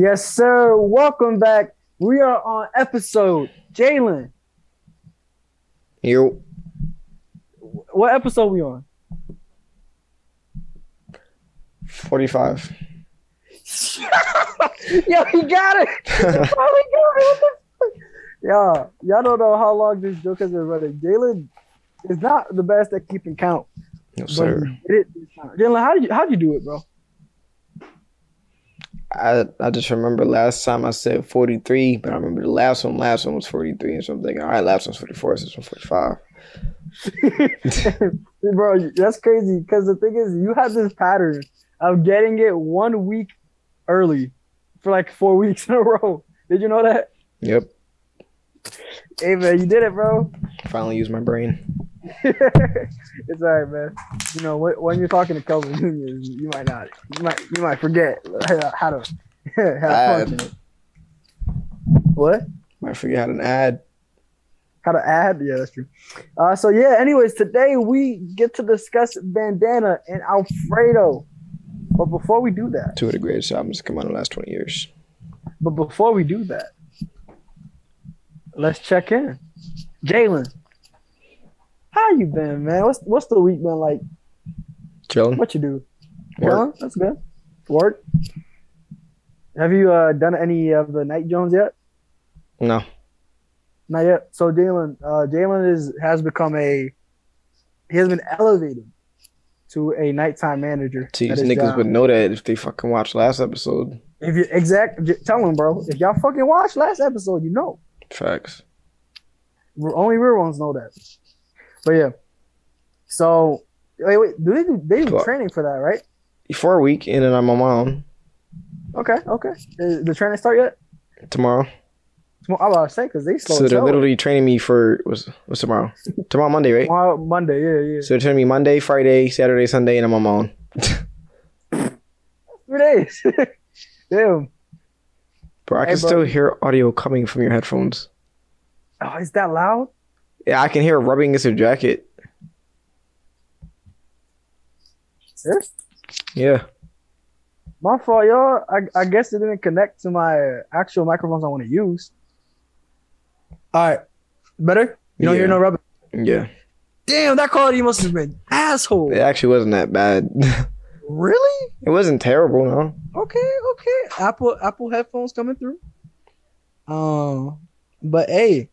Yes, sir. Welcome back. We are on episode Jalen. You What episode we on? 45. Yo, he got it. Oh, he finally got it. What the fuck? Yeah, y'all don't know how long this joke has been running. Jalen is not the best at keeping count. No, sir. it. Jalen, how did you how would you do it, bro? I, I just remember last time I said 43, but I remember the last one, last one was 43 and so I'm thinking, all right, last one's 44, so this one's 45. bro, that's crazy. Because the thing is, you have this pattern of getting it one week early for like four weeks in a row. Did you know that? Yep. Hey man, you did it, bro. Finally used my brain. it's all right, man. You know, when, you're talking to Kelvin Nunez, you might not, you might, you might forget how to, how to. What? Might forget how to add. How to add? Yeah, that's true. Uh, so yeah. Anyways, today we get to discuss Bandana and Alfredo. But before we do that, Two of the greatest albums to come out in the last 20 years. but before we do that, let's check in. Jalen, how you been, man? What's what's the week been like? Chilling. What you do? Work. Chilling? That's good. Work. Have you uh, done any of the night Jones yet? No. Not yet. So Jalen, uh, Jalen is has become a he has been elevated to a nighttime manager. These niggas job. would know that if they fucking watched last episode. If you exact, tell them, bro. If y'all fucking watched last episode, you know. Facts. Only real ones know that. But yeah. So wait, wait. Do they do they do training for that, right? For a week, and then I'm on my own Okay, okay. Is the training start yet? tomorrow. Tomorrow, I was about to say because they slow. So they're literally training me for what's what's tomorrow? Tomorrow Monday, right? Tomorrow, Monday. Yeah, yeah. So they're training me Monday, Friday, Saturday, Sunday, and I'm on my own. Three days. Damn. Bro, I Hey, can bro. still hear audio coming from your headphones. Oh, is that loud? Yeah, I can hear it rubbing against your jacket. Yes. Yeah. My fault, y'all. I, I guess it didn't connect to my actual microphones I want to use. All right. Better? You don't hear no rubbing? Yeah. Damn, that quality must have been asshole. It actually wasn't that bad. Really? it wasn't terrible, no. Okay, okay. Apple Apple headphones coming through. Um, but hey,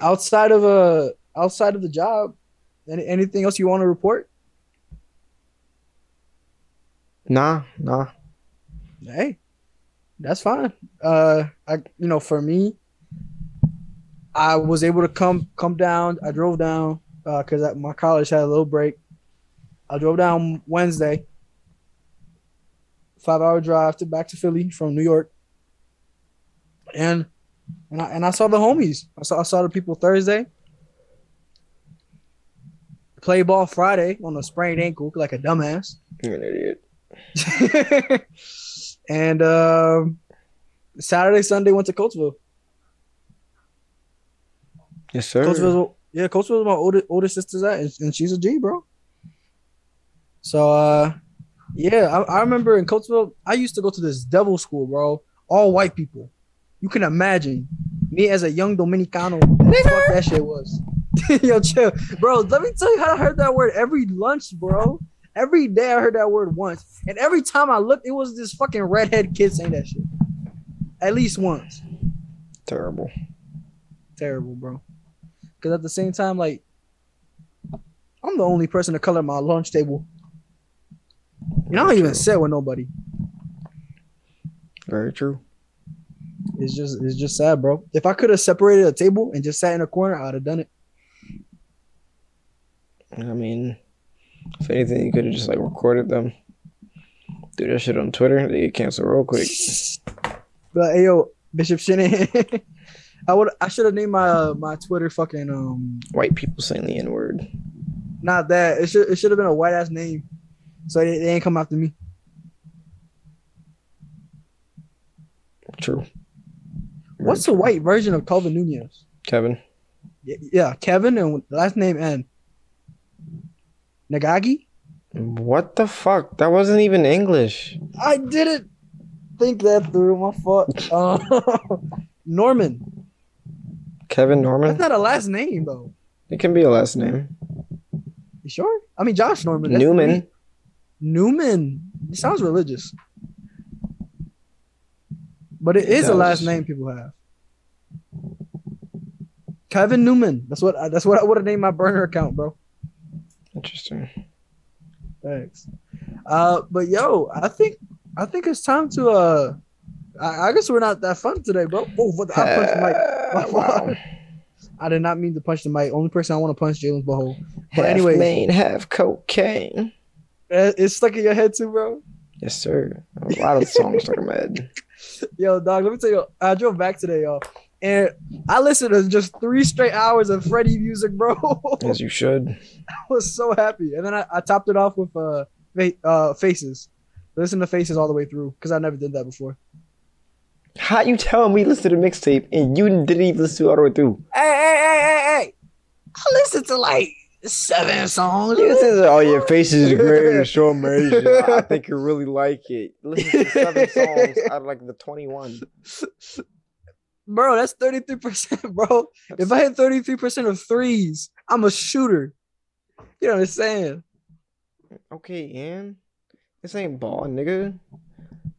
outside of uh outside of the job, any, anything else you want to report? Nah, nah. Hey, that's fine. Uh, I you know for me, I was able to come come down. I drove down uh because my college had a little break. I drove down Wednesday. Five hour drive to back to Philly from New York. And and I and I saw the homies. I saw I saw the people Thursday. Play ball Friday on a sprained ankle like a dumbass. You're an idiot. and um, Saturday, Sunday went to Coatesville. Yes, sir. Coatesville, yeah, Coatesville is my older older sister's at, and, and she's a G, bro. So, uh, yeah, I, I remember in Coatesville, I used to go to this devil school, bro. All white people. You can imagine me as a young Dominicano. What fuck that shit was. Yo, chill, bro. Let me tell you how I heard that word every lunch, bro. Every day I heard that word once, and every time I looked, it was this fucking redhead kid saying that shit. At least once. Terrible. Terrible, bro. Because at the same time, like, I'm the only person to color my lunch table. And I don't even True. sit with nobody. Very true. It's just, it's just sad, bro. If I could have separated a table and just sat in a corner, I'd have done it. I mean, if anything, you could have just like recorded them. Do that shit on Twitter. They get canceled real quick. But hey, yo, Bishop Shanahan. I would, I should have named my uh, my Twitter fucking um, White people saying the N word. not that. It should, it should have been a white ass name, so they, they ain't come after me. True. What's the white version of Calvin Nunez? Kevin? Y- Yeah, Kevin and last name N. Nagagi. What the fuck? That wasn't even English. I did it. think that through. My fault. Uh, Norman. Kevin Norman. That's not a last name though. It can be a last name. You sure? I mean, Josh Norman. that's Newman. Newman. It sounds religious. But it It is a last name people have. Kevin Newman. That's what. That's what I would have named my burner account, bro. Interesting. Thanks. Uh, but yo, I think I think it's time to uh. I, I guess we're not that fun today, bro. Oh, but I punched mic. Uh, wow. I did not mean to punch the mic. Only person I want to punch Jalen's butthole. But half anyways. main, half cocaine. It's stuck in your head too, bro. Yes, sir. A lot of songs stuck in my head. Yo, dog, let me tell you, I drove back today, y'all, and I listened to just three straight hours of Freddie music, bro. As you should. I was so happy, and then I, I topped it off with uh, uh faces. Listen to faces all the way through because I never did that before. How you telling me listen to the mixtape and you didn't even listen to it all the way through? Hey, hey, hey, hey, hey! I listened to like seven songs. You to, oh, your face is great amazing. I think you really like it. Listen to seven songs out of like the 21. bro. That's thirty three percent, bro. If I hit thirty three percent of threes, I'm a shooter. You know what I'm saying? Okay, Ian. This ain't ball, nigga.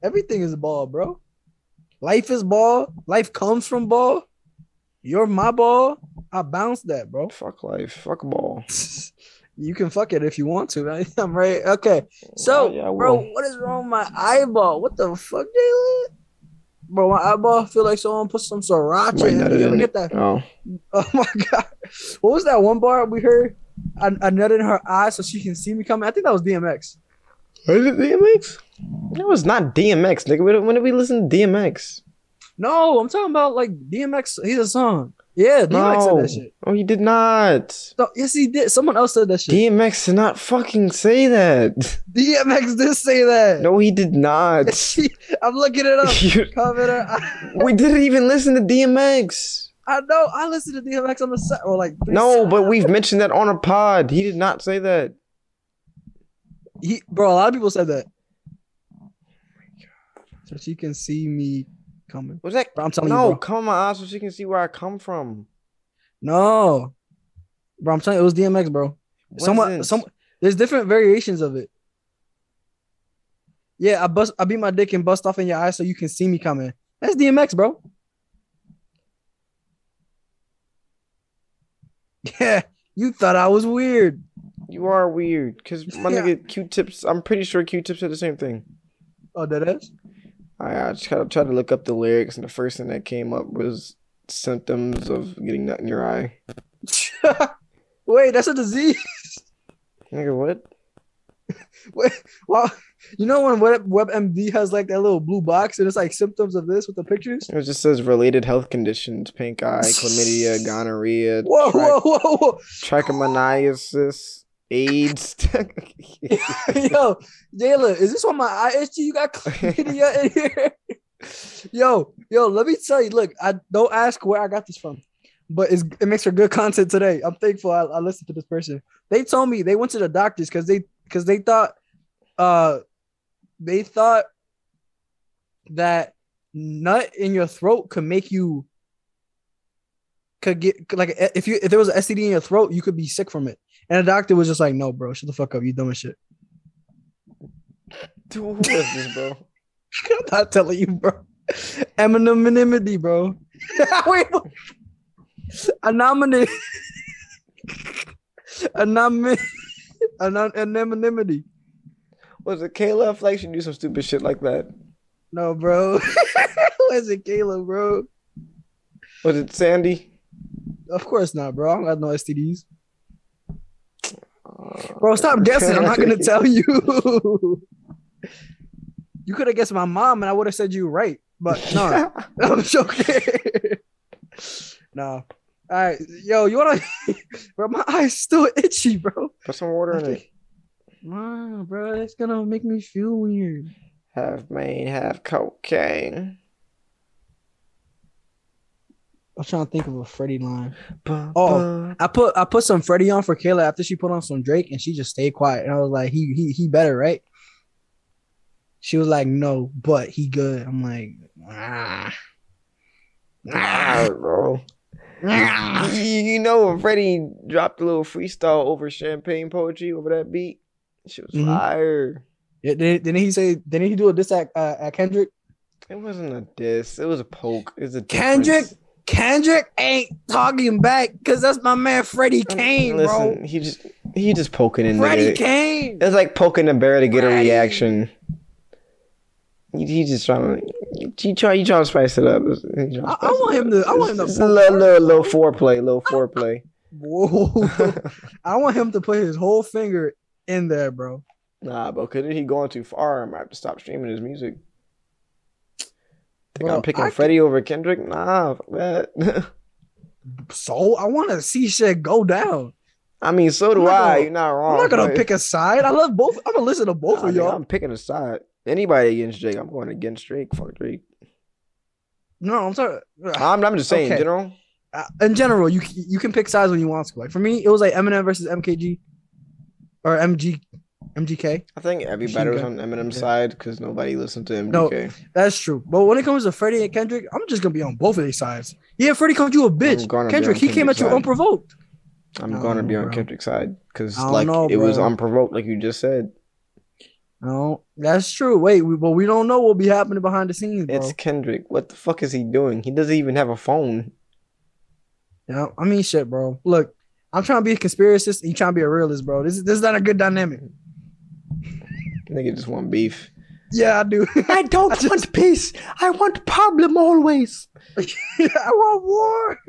Everything is ball, bro. Life is ball. Life comes from ball. You're my ball. I bounce that, bro. Fuck life. Fuck ball. You can fuck it if you want to. right? I'm right. Okay. So, Oh, yeah, bro, what is wrong with my eyeball? What the fuck, Jalen? Bro, my eyeball feel like someone put some sriracha Might in it. You ever get that? Oh. Oh my god. What was that one bar we heard? I, I nutted in her eye so she can see me coming. I think that was DMX. Is it DMX? No, it's not DMX, nigga. When did we listen to DMX? No, I'm talking about like DMX. He's a song. Yeah, DMX said that shit. Oh, he did not. No, yes, he did. Someone else said that shit. DMX did not fucking say that. DMX did say that. No, he did not. I'm looking it up. You- Cover. I, we didn't even listen to DMX. I know. I listened to DMX on the set or like. No, but we've mentioned that on a pod. He did not say that. he, bro. A lot of people said that. So she can see me coming. Was that? Bro, I'm telling no, you, bro. come on my eyes so she can see where I come from. No, bro. I'm telling you, it was DMX, bro. Someone, some. There's different variations of it. Yeah, I bust. I beat my dick and bust off in your eye so you can see me coming. That's DMX, bro. Yeah, you thought I was weird. You are weird, cause my Yeah. nigga Q-tips. I'm pretty sure Q-tips said the same thing. Oh, that is. I, I just kind of tried to look up the lyrics, and the first thing that came up was symptoms of getting nut in your eye. Wait, that's a disease. Nigga, what? Wait, well, you know when Web WebMD has like that little blue box and it's like symptoms of this with the pictures. It just says related health conditions: pink eye, chlamydia, gonorrhea, Whoa, tri- whoa, whoa, whoa! trichomoniasis, AIDS. Yo, Jayla, is this on my ISG? You got chlamydia in here? Yo, yo, let me tell you. Look, I don't ask where I got this from, but it's, it makes for good content today. I'm thankful I, I listened to this person. They told me they went to the doctors because they because they thought, uh, they thought that nut in your throat could make you could get like if you if there was an STD in your throat, you could be sick from it. And the doctor was just like, "No, bro, shut the fuck up. You dumb as shit." Dude, who is this, bro? I'm not telling you, bro. Anonymity, bro. Wait? Anonymity. Anonymity. Anon- Anonymity. Was it Kayla? I feel like she do some stupid shit like that. No, bro. was it, Kayla, bro? Was it Sandy? Of course not, bro. I don't got no STDs. Bro, stop guessing. I'm not gonna tell you. you could have guessed my mom, and I would have said you right. But no, I'm joking. no. All right, yo, you wanna? bro, my eyes still itchy, bro. Put some water in it. Nah, bro, that's gonna make me feel weird. Half main, half cocaine. I'm trying to think of a Freddie line. Ba, Oh. ba. I put I put some Freddie on for Kayla after she put on some Drake, and she just stayed quiet. And I was like, he he he better, right? She was like, no, but he good. I'm like, ah. Ah, bro. You, you know when Freddie dropped a little freestyle over champagne poetry over that beat? She was Mhm. fire. Yeah, didn't, didn't he say? Didn't he do a diss at, uh, at Kendrick? It wasn't a diss. It was a poke. It was a difference. Kendrick ain't talking back because that's my man Freddie Kane, Listen, bro. he just he just poking in Freddie there. Kane. It's like poking a bear to get a reaction. He, he just trying to he try he trying to spice it up. Trying I, I want him to. I want him to. It's a little, little, little foreplay, little foreplay. Whoa! I want him to put his whole finger in there, bro. nah, but could he going too far? I might have to stop streaming his music. Think Bro, I'm picking I Freddie over Kendrick? Nah, fuck that. So I want to see shit go down. I mean, so do I. gonna- You're not wrong. I'm not gonna but- pick a side. I love both. I'm gonna listen to both Nah, of y'all. I'm picking a side. Anybody against Drake, I'm going against Drake. Fuck Drake. No, I'm sorry. I'm, I'm just saying, Okay. in general. Uh, in general, you you can pick sides when you want to. Like for me, it was like Eminem versus MKG or MG MGK. I think everybody was on Eminem's Yeah. side because nobody listened to MGK. No. That's true. But when it comes to Freddie and Kendrick, I'm just gonna be on both of these sides. Yeah, Freddie called you a bitch. Kendrick, he came at you side. unprovoked. I'm gonna be on bro. Kendrick's side because like know, it was unprovoked, like you just said. No, that's true. Wait, we, but we don't know what'll be happening behind the scenes, bro. It's Kendrick. What the fuck is he doing? He doesn't even have a phone. Yeah, I mean, shit, bro. Look, I'm trying to be a conspiracist. And you trying to be a realist, bro. This is this is not a good dynamic. Nigga just want beef. Yeah, I do. I don't I just- want peace. I want problem always. I want war.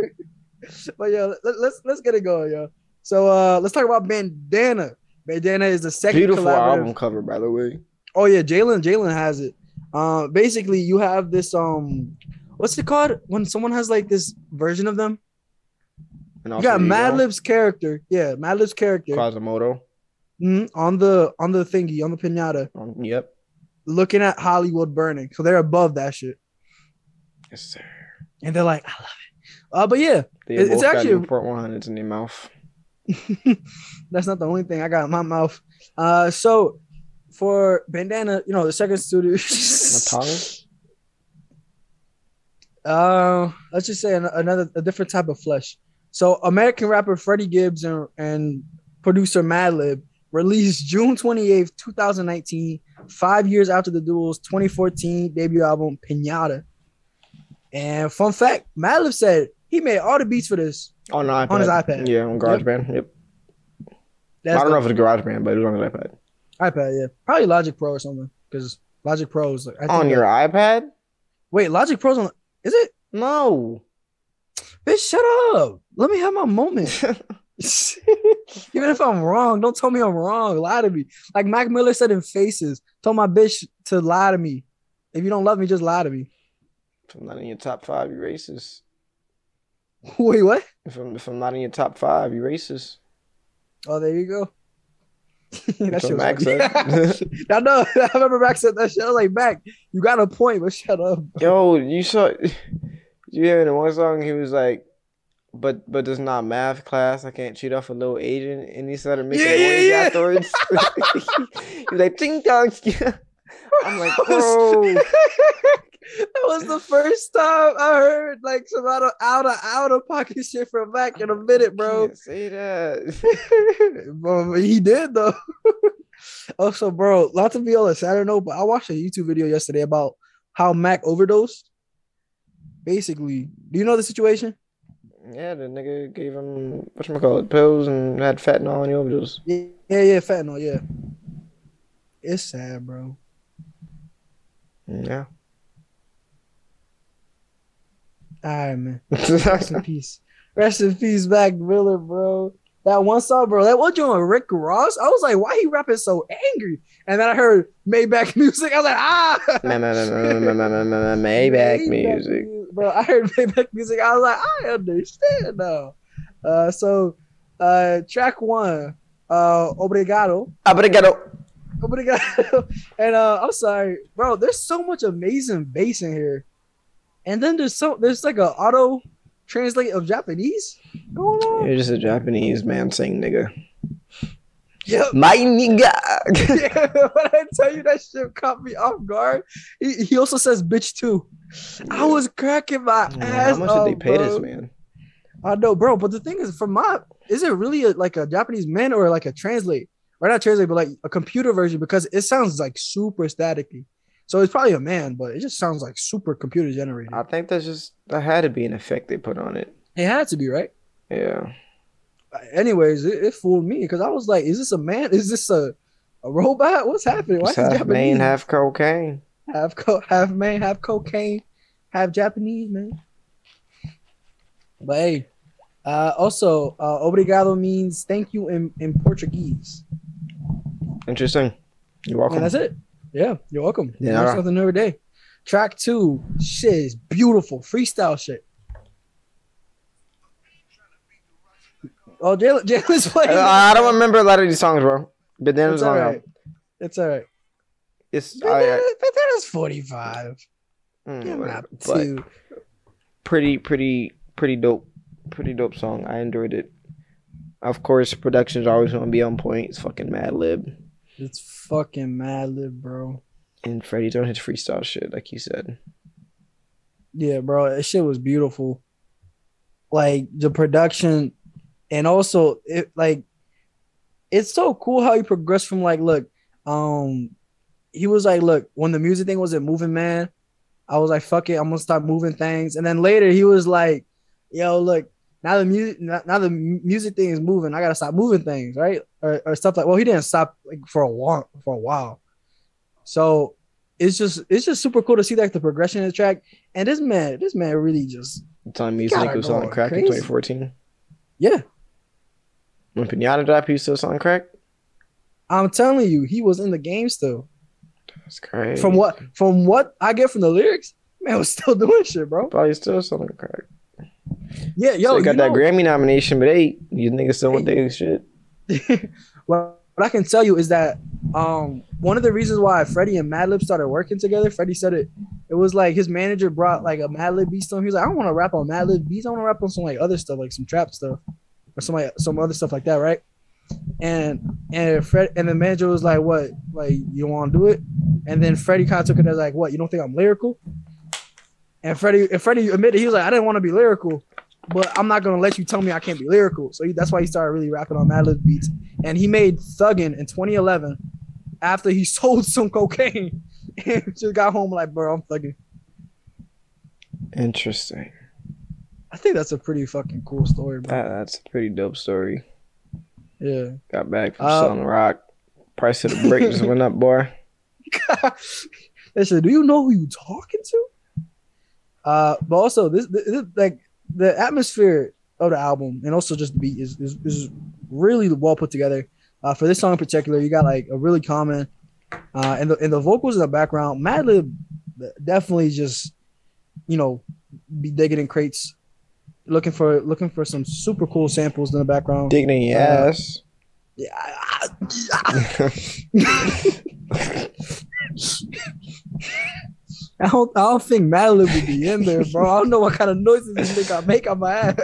but yeah, let, let's let's get it going, yo. So uh let's talk about Bandana. Bandana is the second Beautiful album cover, by the way. Oh yeah, Jalen Jalen has it. Uh, basically, you have this um, what's it called when someone has like this version of them? And You got Madlib's character, yeah, Madlib's character Quasimoto. Mhm, on the on the thingy on the pinata, Um, yep. looking at Hollywood burning. So they're above that shit, Yes, sir. and they're like, I love it. Uh, but yeah, They It- it's both got actually- Newport 100s in their mouth. that's not the only thing I got in my mouth. Uh, so for Bandana, you know, the second studio. Uh, let's just say an- another a different type of flesh. So American rapper Freddie Gibbs and, and producer Madlib released June 28th, 2019, five years after the duo's 2014 debut album Pinata. And fun fact, Madlib said he made all the beats for this. On, iPad. On his iPad. Yeah, on GarageBand. Yep. That's I don't know if it's GarageBand, but it was on his iPad. iPad, yeah. Probably Logic Pro or something. Because Logic Pro is like I think On your that- iPad? wait, Logic Pro's on is it? No. Bitch, shut up. Let me have my moment. Even if I'm wrong, don't tell me I'm wrong. Lie to me. Like Mac Miller said in Faces, told my bitch to lie to me. If you don't love me, just lie to me. if I'm not in your top five, you racist. Wait, what? If I'm if I'm not in your top five, you racist. Oh, there you go. that That's shit Mac said. I know. I remember Mac said that shit. I was like, Mac, you got a point, but shut up. Yo, you saw you hear in one song he was like, but but there's not math class. I can't cheat off a little Asian, and he started making Yeah, noise yeah. afterwards. he was like, "Ting dong." I'm like, That was- bro. that was the first time I heard like some out of out of out of pocket shit from Mac in a oh, minute, bro. Say that. Bro, he did though. Oh, also, bro, not to be on a sadder note, but I watched a YouTube video yesterday about how Mac overdosed. Basically, do you know the situation? Yeah, the nigga gave him what you call it pills and had fentanyl in the overdose. Yeah, yeah, fentanyl. Yeah, it's sad, bro. Yeah. All right, man. Rest in peace. Rest in peace, Mac Miller, bro. That one song, bro. That one joint with Rick Ross. I was like, why he rapping so angry? And then I heard Maybach music. I was like, ah. Maybach music. Bro, I heard Maybach music. I was like, I understand now. Uh, so, uh, track one, uh, Obrigado. Obrigado. Obrigado. and uh, I'm sorry, bro. There's so much amazing bass in here, and then there's so there's like a auto translate of Japanese going on. You're just a Japanese man saying nigga. Yep. My nigga. Yeah, when I tell you that shit caught me off guard. He, he also says bitch too. I was cracking my Man, ass. How much did they pay bro. this man? I know, bro. But the thing is, for my, is it really a, like a Japanese man or like a translate? Or not translate, but like a computer version because it sounds like super staticky. So it's probably a man, but it just sounds like super computer generated. I think that's just that had to be an effect they put on it. It had to be right. Yeah. Anyways, it, it fooled me because I was like, "Is this a man? Is this a a robot? What's happening? Why It's is he half Japanese? main, half cocaine. half co- half man, half cocaine, half Japanese man. But hey, uh, also, uh, obrigado means thank you in, in Portuguese, Interesting. You're welcome. and that's it. Yeah, you're welcome. Yeah. Yeah, learn something every day. Track two, shit is beautiful, freestyle shit. Oh, Jalen, Jalen's playing. Uh, I don't remember a lot of these songs, bro. But then It's it's all long. right. It's all right. It's But I, I, that is forty-five. mm, but pretty, pretty, pretty dope. Pretty dope song. I enjoyed it. Of course, production's always gonna be on point. It's fucking Madlib It's fucking Madlib, bro. and Freddie's on his freestyle shit, like you said. Yeah, bro, that shit was beautiful. Like the production, and also it like it's so cool how he progressed from like, look, um, he was like, look, when the music thing wasn't moving, man, I was like, fuck it, I'm gonna start moving things. And then later he was like, yo, look, now the music, now the music thing is moving, I gotta stop moving things, right? Or, or stuff like, well, he didn't stop like for a while, for a while. So it's just it's just super cool to see like the progression of the track. And this man, this man really just It's on music. It was on crack in 2014. yeah. When Pinata dropped, he was still on crack. I'm telling you, he was in the game still. That's crazy. From what from what I get from the lyrics, man was still doing shit, bro. Probably still selling crack. Yeah, Yo, yo, they got that know, Grammy nomination, but hey, you niggas still want their shit. what, what I can tell you is that um one of the reasons why Freddie and Madlib started working together, Freddie said it. It was like his manager brought like a Madlib beat to him. He was like, I don't want to rap on Madlib beats. I want to rap on some like other stuff, like some trap stuff or some some other stuff like that, right? And and Fred and the manager was like, "What? Like you want to do it?" And then Freddie kind of took it as like, "What? You don't think I'm lyrical?" And Freddie and Freddie admitted he was like, "I didn't want to be lyrical, but I'm not gonna let you tell me I can't be lyrical." So he, that's why he started really rapping on Madlib beats. And he made Thuggin in 2011 after he sold some cocaine and just got home like, "Bro, I'm thugging." Interesting. I think that's a pretty fucking cool story, bro. That, that's a pretty dope story. Yeah. Got back from Uh, selling rock. Price of the brick just went up, boy. they said, "Do you know who you talking to?" Uh, but also this, this, this- like the atmosphere of the album and also just the beat is is, is really well put together. Uh, for this song in particular, you got like a really common, uh, and the and the vocals in the background. Madlib definitely just, you know, be digging in crates, looking for looking for some super cool samples in the background. Digging in your Uh, ass. Yeah, I- don't, I don't think Madlib would be in there, bro. I don't know what kind of noises this nigga make on my ass.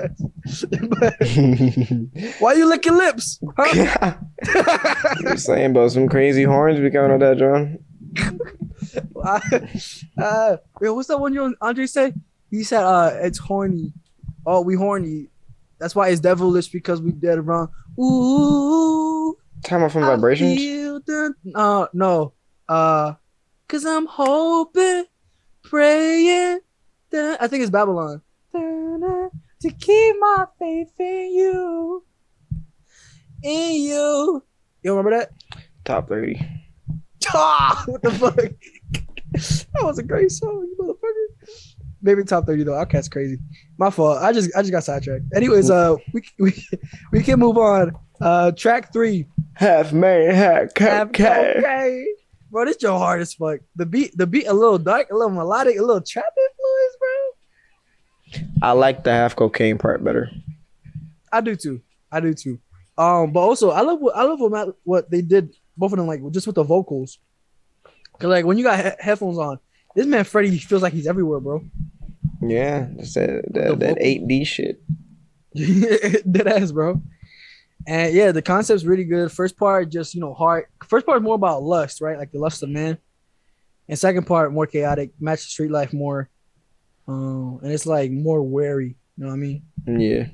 But why you licking lips? Huh? You're saying about some crazy horns be coming on that drum. uh, yo, what's that one you Andre said? He said, "Uh, it's horny. Oh, we horny. That's why it's devilish because we dead wrong. Ooh, Time off from I vibrations. feel the- uh, no. Uh, cause I'm hoping, praying. that- I think it's Babylon. To keep my faith in you. In you. You remember that? Top 30. Ah, what the fuck? that was a great song, you motherfucker. Maybe top 30 though. OutKast crazy. My fault. I just I just got sidetracked. Anyways, uh we we, we can move on. Uh track three. Half man, half cat. Okay. Bro, this your hardest fuck. The beat, the beat a little dark, a little melodic, a little trap influence, bro. I like the half cocaine part better. I do too. I do too. Um, but also I love what I love what Matt, what they did both of them like just with the vocals. Cause like when you got he- headphones on, this man Freddie feels like he's everywhere, bro. Yeah, that's that, that, that 8D shit. Dead ass, bro. And yeah, the concept's really good. First part, just you know, hard. First part is more about lust, right? Like the lust of man. And second part, more chaotic, match street life more. Um, and it's like more wary. You know what I mean? Yeah.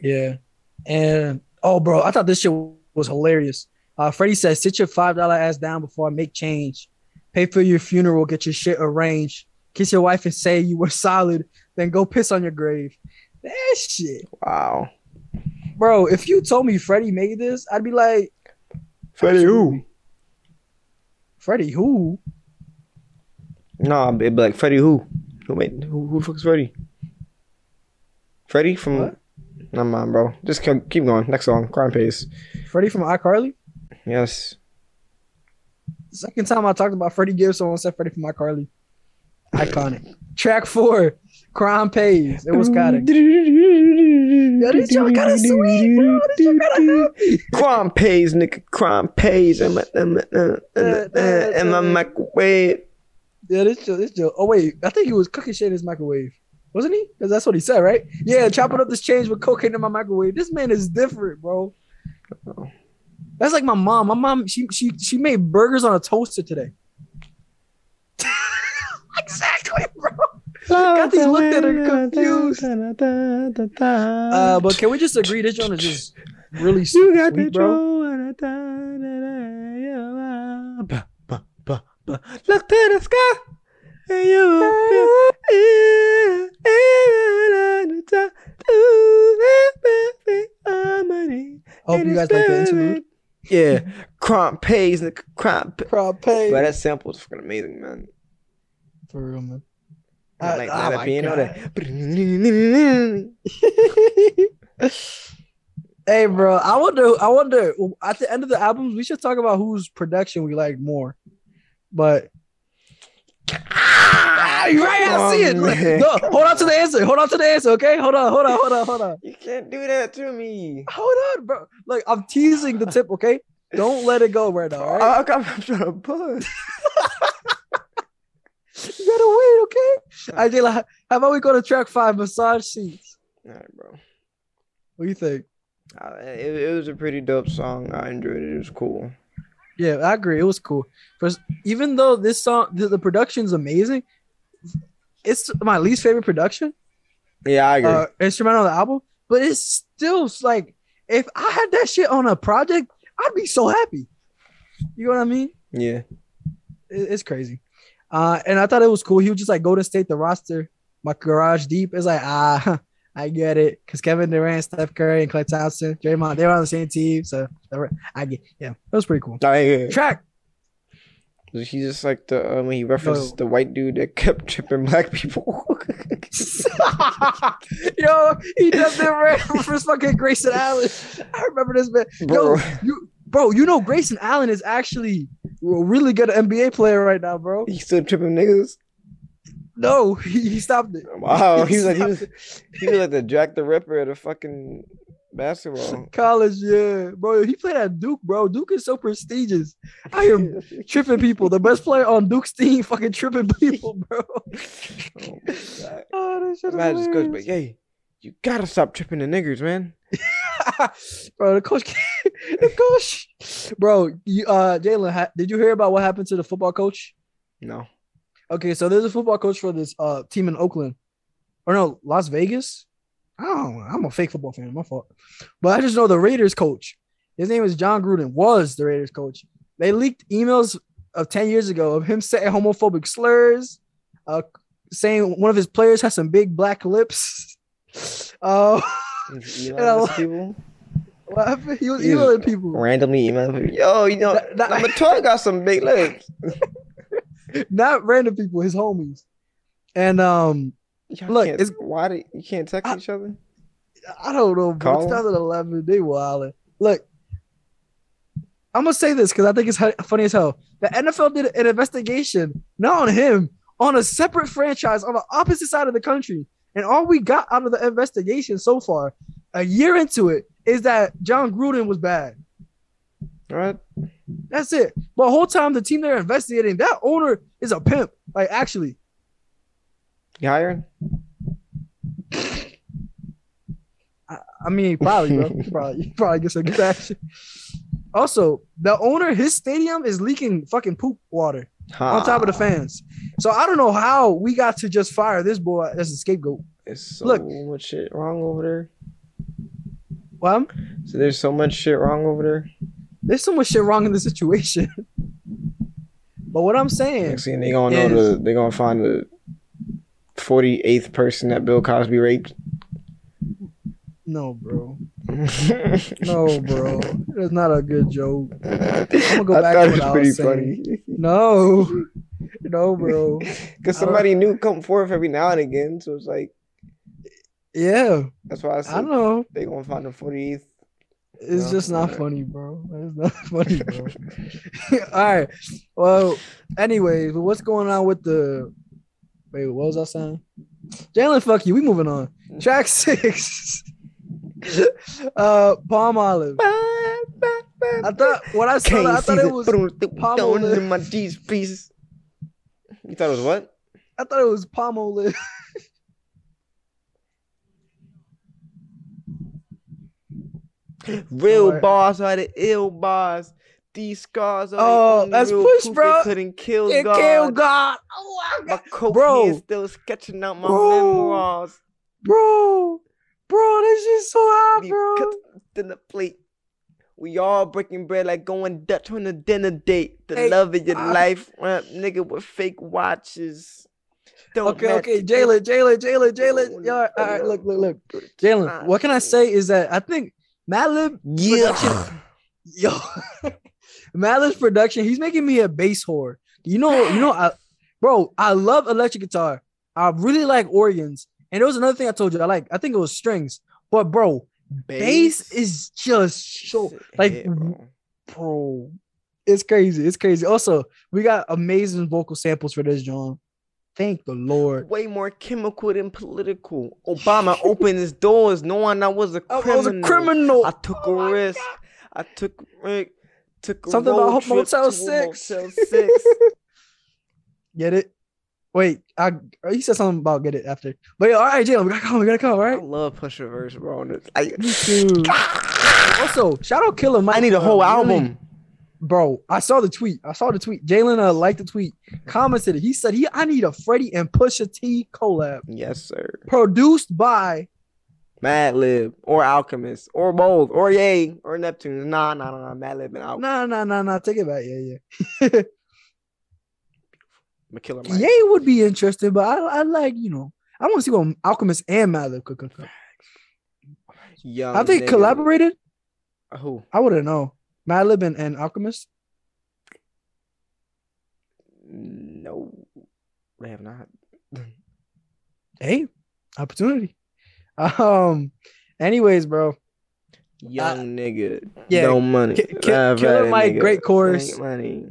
Yeah. And oh, bro, I thought this shit was hilarious. Uh, Freddie says, "Sit your five dollar ass down before I make change. Pay for your funeral. Get your shit arranged. Kiss your wife and say you were solid. Then go piss on your grave." That shit, Wow. bro. If you told me Freddie made this, I'd be like, Freddie who? Freddie who? Nah, it'd be like Freddie who? Who made who, who the fuck is Freddie? Freddie from What? Nah man, bro. Just keep, keep going. Next song. Crime Pays. Freddie from iCarly. Yes. Second time I talked about Freddie Gibbs, someone said Freddie from iCarly. Iconic. Track four, Crime Pays. It was got it. Yo, this joint kinda sweet, bro. This joint kinda happy. Crime pays, nigga. Crime pays. In my, in my, in my, in my microwave. Yeah, this joint, this joint. Oh wait, I think he was cooking shit in his microwave, wasn't he? Because that's what he said, right? Yeah, chopping up this change with cocaine in my microwave. This man is different, bro. That's like my mom. My mom, she she she made burgers on a toaster today. Exactly, bro. Kathy looked at her confused. Uh, but can we just agree this joint is just really You sweet, got the bro? Look to the sky. And you will. Hope you guys like the interlude. Yeah, crime pays, nigga. Crime pays. But that sample is fucking amazing, man. For real, man. I like Uh, oh that my piano. God. That. hey, bro. I wonder. I wonder. At the end of the albums, we should talk about whose production we like more. But ah, you're right. I see it. Man. No, hold on to the answer. Hold on to the answer. Okay. Hold on. Hold on. Hold on. Hold on. You can't do that to me. Hold on, bro. Like I'm teasing the tip. Okay. Don't let it go right now. All right. I, I'm trying to buzz. You gotta wait. Okay. I did. Like, how about we go to track five? Massage seats. All right, bro. What do you think? Uh, it, it was a pretty dope song. I enjoyed it. It was cool. Yeah, I agree. It was cool. First, even though this song, the, the production's amazing, it's my least favorite production, Yeah, I agree. uh, instrumental on the album. But it's still like, if I had that shit on a project, I'd be so happy. You know what I mean? yeah. It- it's crazy. Uh, and I thought it was cool. He would just like Golden State the roster, my garage deep. It's like ah, I get it, cause Kevin Durant, Steph Curry, and Klay Thompson, Draymond, they were on the same team, so I get. Yeah, that was pretty cool. Yeah. Track. He's just like the uh, when he referenced the white dude that kept tripping black people. Yo, he does that right for fucking Grayson Allen. I remember this man. Bro. Yo, you, bro, you know Grayson Allen is actually really good NBA player right now, bro. He still tripping niggas. No, he, he stopped it. Wow, he was like he was stopped he was like the Jack the Ripper of the fucking basketball. college, yeah, bro. He played at Duke, bro. Duke is so prestigious. I am tripping people. The best player on Duke's team, fucking tripping people, bro. Oh my god. Oh, that shit Imagine this coach, but hey, you gotta stop tripping the niggers, man. bro, the coach, the coach, bro. You, uh, Jalen, ha- did you hear about what happened to the football coach? No. Okay, so there's a football coach for this uh team in Oakland, or no, Las Vegas. I don't know. I'm a fake football fan. My fault. But I just know the Raiders coach. His name is Jon Gruden. Was the Raiders coach? They leaked emails of ten years ago of him saying homophobic slurs, uh, saying one of his players has some big black lips. Uh, And emailing people. what happened? He was He emailing people. Randomly emailing people. Yo, you know, That- that- number 12 got some big legs. not random people, his homies. And um, Y'all Look, it's- why did you can't text I- each other? I don't know, bro. Call 'em? 2011, they wildin'. Look, I'm gonna say this because I think it's funny as hell. The NFL did an investigation, not on him, on a separate franchise on the opposite side of the country, and all we got out of the investigation so far, a year into it, is that Jon Gruden was bad. All right. That's it. But the whole time the team they're investigating, that owner is a pimp. Like actually, You hiring? I mean, probably, bro. Probably, probably gets a good action. Also, the owner, his stadium is leaking fucking poop water on top of the fans. So I don't know how we got to just fire this boy as a scapegoat. It's so Look. much shit wrong over there. Well, So there's so much shit wrong over there. there's so much shit wrong in the situation. but what I'm saying, Next thing they gonna know the they gonna find the forty eighth person that Bill Cosby raped. no, bro, no, bro, that's not a good joke. I'm gonna go back to what I was funny. No, no, bro. Because somebody new come forth every now and again, so it's like Yeah, that's why I said I don't know. they gonna find the forty eighth. It's No, just not funny, bro. It's not funny, bro. All right. Well, anyways, what's going on with the? Wait, what was I saying? Jalen, fuck you. We moving on. Track six. uh, Palmolive. I thought what I saw I thought it was. Palmolive. in my G's pieces. You thought it was what? I thought it was palm olive. Real Alright. bars are the ill bars. These scars are Oh, that's push, bro. Couldn't kill It God. Kill God. Oh my My God. coke Bro. is still sketching out my Bro. memoirs. Bro, bro, this shit's so hot, bro. cut the plate. We all breaking bread like going Dutch on a dinner date. The Hey, love of your ah. life, nigga with fake watches. Don't Okay, okay, Jalen, Jalen, Jalen. Jalen. Yo, all right, look, look, look. Jalen, what can I say is that I think Madlib, Yeah. yo, Madlib's production, he's making me a bass whore. You know, you know, I, bro, I love electric guitar. I really like organs. And there was another thing I told you I like. I think it was strings. But bro, bass is just so like Hit, bro. bro. It's crazy. It's crazy. Also, we got amazing vocal samples for this, John. Thank the Lord. way more chemical than political. Obama opened his doors knowing I was a I criminal. was a criminal. I took Oh a risk. God. I took took a Something about Motel 6. Motel Six. Get it? Wait, I you said something about get it after. But yeah, all right, Jalen, we gotta come, we gotta come, all I right? love Pusha verse, bro. I, Also, shout out Killer Mike. I need a whole really- album. bro. I saw the tweet. I saw the tweet. Jalen uh, liked the tweet, commented it. He said he I need a Freddie and Pusha T collab Yes, sir. produced by Madlib or Alchemist or both or Yay or Neptune. Nah, nah, nah, nah. Madlib and Alchemist. nah nah nah nah. Take it back. Yeah yeah. I'm a killer. Mike. Yay would be interesting, but I I like you know I want to see what Alchemist and Madlib could cook. up. Young Have they nigga. collaborated? Who? I wouldn't know. Madlib and, and Alchemist. No, they have not. Hey, opportunity. Um. Anyways, bro. Young nigga. Uh, yeah, No money. Ki- Laugh Killer Mike, nigga. great chorus. Ain't money.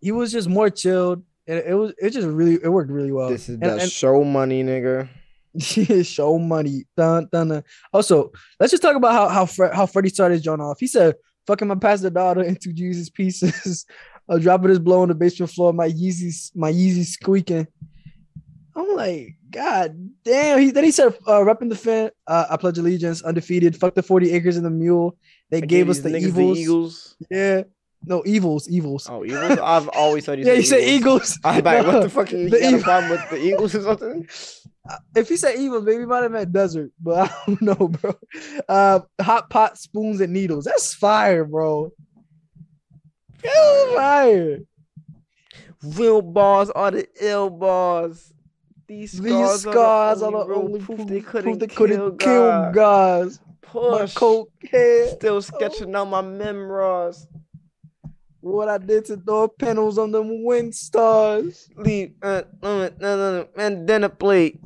He was just more chilled. And it was it just really it worked really well. This is And- the and- show money, nigga. show money. Dun, dun, dun. Also, let's just talk about how how Fre- how Freddie started jawn off. He said, "Fucking my pastor daughter into Jesus pieces, uh, dropping his blow on the basement floor. My Yeezys, my Yeezys squeaking." I'm like, God damn. He then he said, uh, "Repping the fan. Uh, I pledge allegiance, undefeated. Fuck the forty acres and the mule. They I gave us the evils. Eagles. Yeah, no evils, evils. Oh, Eagles. I've always thought you yeah, said he said eagles. I'm like, No, what the fuck? You the got a problem with the Eagles or something? if he said evils, maybe he might have meant desert, but I don't know, bro. Uh, hot pot, spoons, and needles. That's fire, bro. That's fire. Real bars are the ill bars. These These scars, scars are are the only proof proof they couldn't, they kill, couldn't kill God. guys. My Push. coke head. Still sketching out my memoirs. What I did to throw panels on them wind stars. Leave uh, uh, uh, uh, and then a plate.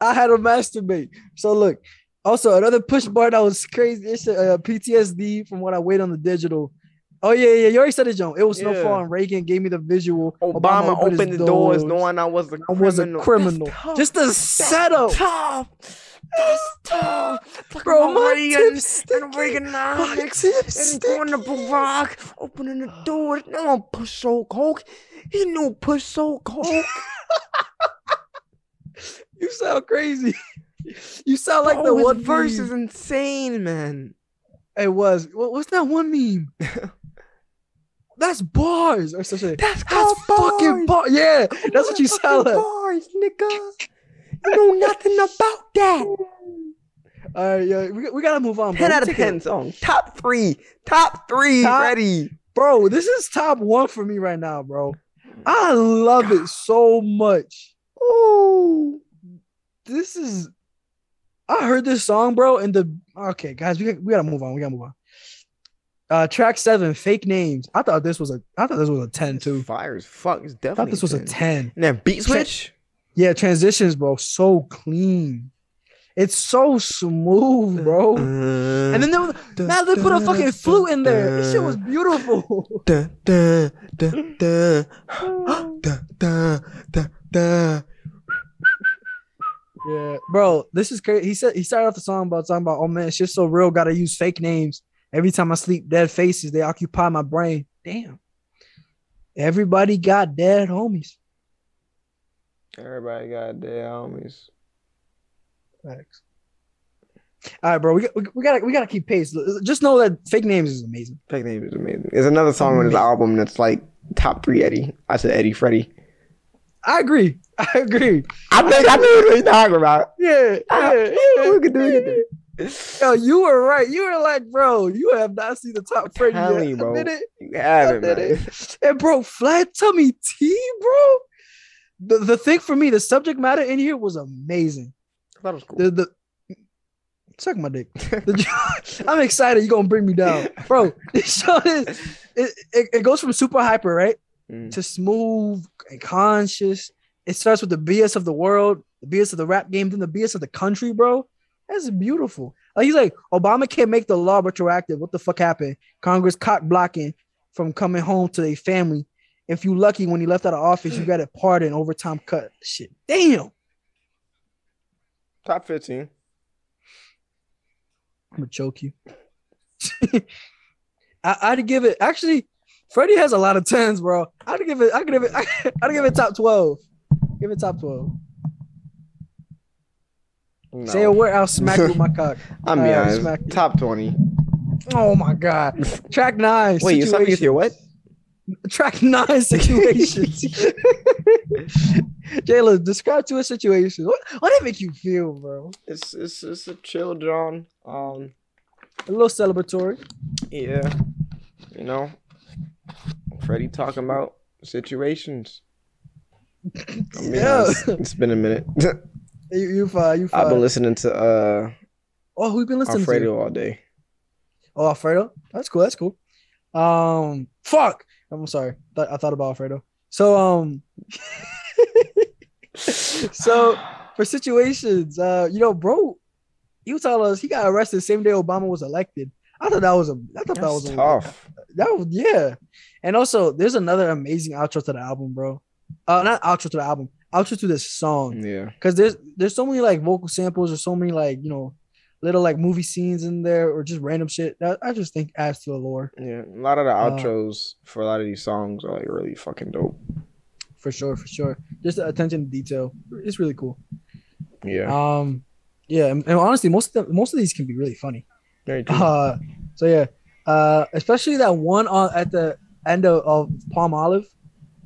I had to masturbate. So look, also another push bar that was crazy. It's uh, PTSD from what I wait on the digital. Oh yeah, yeah, you already said it, John. It was Yeah. Snowfall and Reagan gave me the visual. Obama, opened, his the doors, knowing I was a I criminal. was a criminal. That's. Just the setup, tough. That's tough. Bro. My Reagan tips and sticking. My Reaganomics. And going to. Barack, opening the door. No one push so coke. He knew push so coke. You sound crazy. You sound like Bro, the one verse meme. is insane, man. It was. What, what's that one meme? That's bars or something. That's That's called fucking bars. bars. Yeah, that's what you sound like. Bars, nigga. You know nothing about that. All right, yeah, we, we gotta move on. Bro. 10 We out of a- 10 song. Top three. Top three, Top- Freddie. bro. This is top one for me right now, bro. I love it so much. Oh, This is. I heard this song, bro, and the okay, guys, we got, we gotta move on. We gotta move on. Uh, track seven, fake names. I thought this was a. I thought this was a ten too. Fire as fuck. It's definitely. I thought this was a 10. ten. And then beat switch. Yeah, transitions, bro, so clean. It's so smooth, bro. Uh, And then there was, man, they put a fucking flute in there. This shit was beautiful. Da, da, da, da, da, da, da, da. Yeah, bro, this is crazy. He said he started off the song about talking about, oh man, it's just so real. Gotta use fake names every time I sleep. Dead faces, they occupy my brain. Damn. Everybody got dead homies. Everybody got their homies. Facts. All right, bro. We, we, we gotta we gotta keep pace. Just know that fake names is amazing. Fake names is amazing. There's another song on his album that's like top three Eddie. I said Eddie Freddie. I agree. I agree. I think I knew what he's talking about. Yeah, Ah, yeah, yeah. we could do it. we could do it. Yo, you were right. You were like, bro, you have not seen the top telling yet. you, bro. You have it, Admit man. And bro, flat tummy tea, bro. The the thing for me, the subject matter in here was amazing. I thought it was cool. The the suck my dick. The- I'm excited. You're gonna bring me down, bro. This show is it, it, it goes from super hyper, right? Mm. to smooth and conscious. It starts with the BS of the world, the BS of the rap game, then the BS of the country, bro. That's beautiful. Like he's like, Obama can't make the law retroactive. What the fuck happened? Congress cock blocking from coming home to their family. If you lucky when he left out of office, you got a pardon overtime cut. Shit. Damn. Top 15. I'm gonna choke you. I, I'd give it actually. Freddie has a lot of tens, bro. I'd give it. I'd give it. I'd give it top twelve. Give it top twelve. No. Say a word, I'll smack you with my cock. I'm be Uh, honest. smack you. Top 20. Oh my god. Track nine. Wait, you saw me with your what? Track nine situations. Jayla, describe to a situation. What what did it make you feel, bro? It's it's it's a chill jawn. Um A little celebratory. yeah. You know. Freddie talking about situations. I mean, Yeah. it's- it's been a minute. You you fine, you fine. I've been listening to uh Oh, who you been listening to? Alfredo all day. Oh, Alfredo. That's cool. That's cool. Um, fuck. I'm sorry. I thought about Alfredo. So, um, so for situations, uh, you know, bro, you tell us he got arrested the same day Obama was elected. I thought that was a. I thought that That's was a, tough. That was yeah. And also, there's another amazing outro to the album, bro. Uh, not outro to the album. Outro to this song Yeah. because there's there's so many like vocal samples or so many like you know little like movie scenes in there or just random shit that I just think adds to the lore Yeah. A lot of the Uh, outros for a lot of these songs are like really fucking dope. for sure for sure just the attention to detail it's really cool Yeah. um yeah and, and honestly most of the, most of these can be really funny Very true. uh so yeah uh especially that one on at the end of, of Palmolive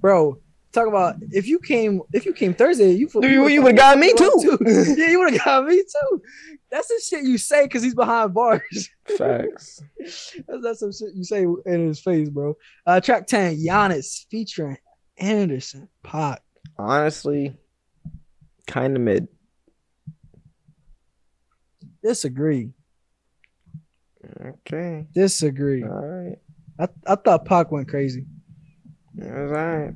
bro talk about if you came if you came Thursday you You- you would've got me too. yeah you would have got me too that's the shit you say because he's behind bars Facts. That's, that's some shit you say in his face, bro. Uh, track 10, Giannis featuring Anderson .Paak. Honestly, kind of mid. Disagree. Okay. Disagree. All right. I, I thought Pac went crazy. All right.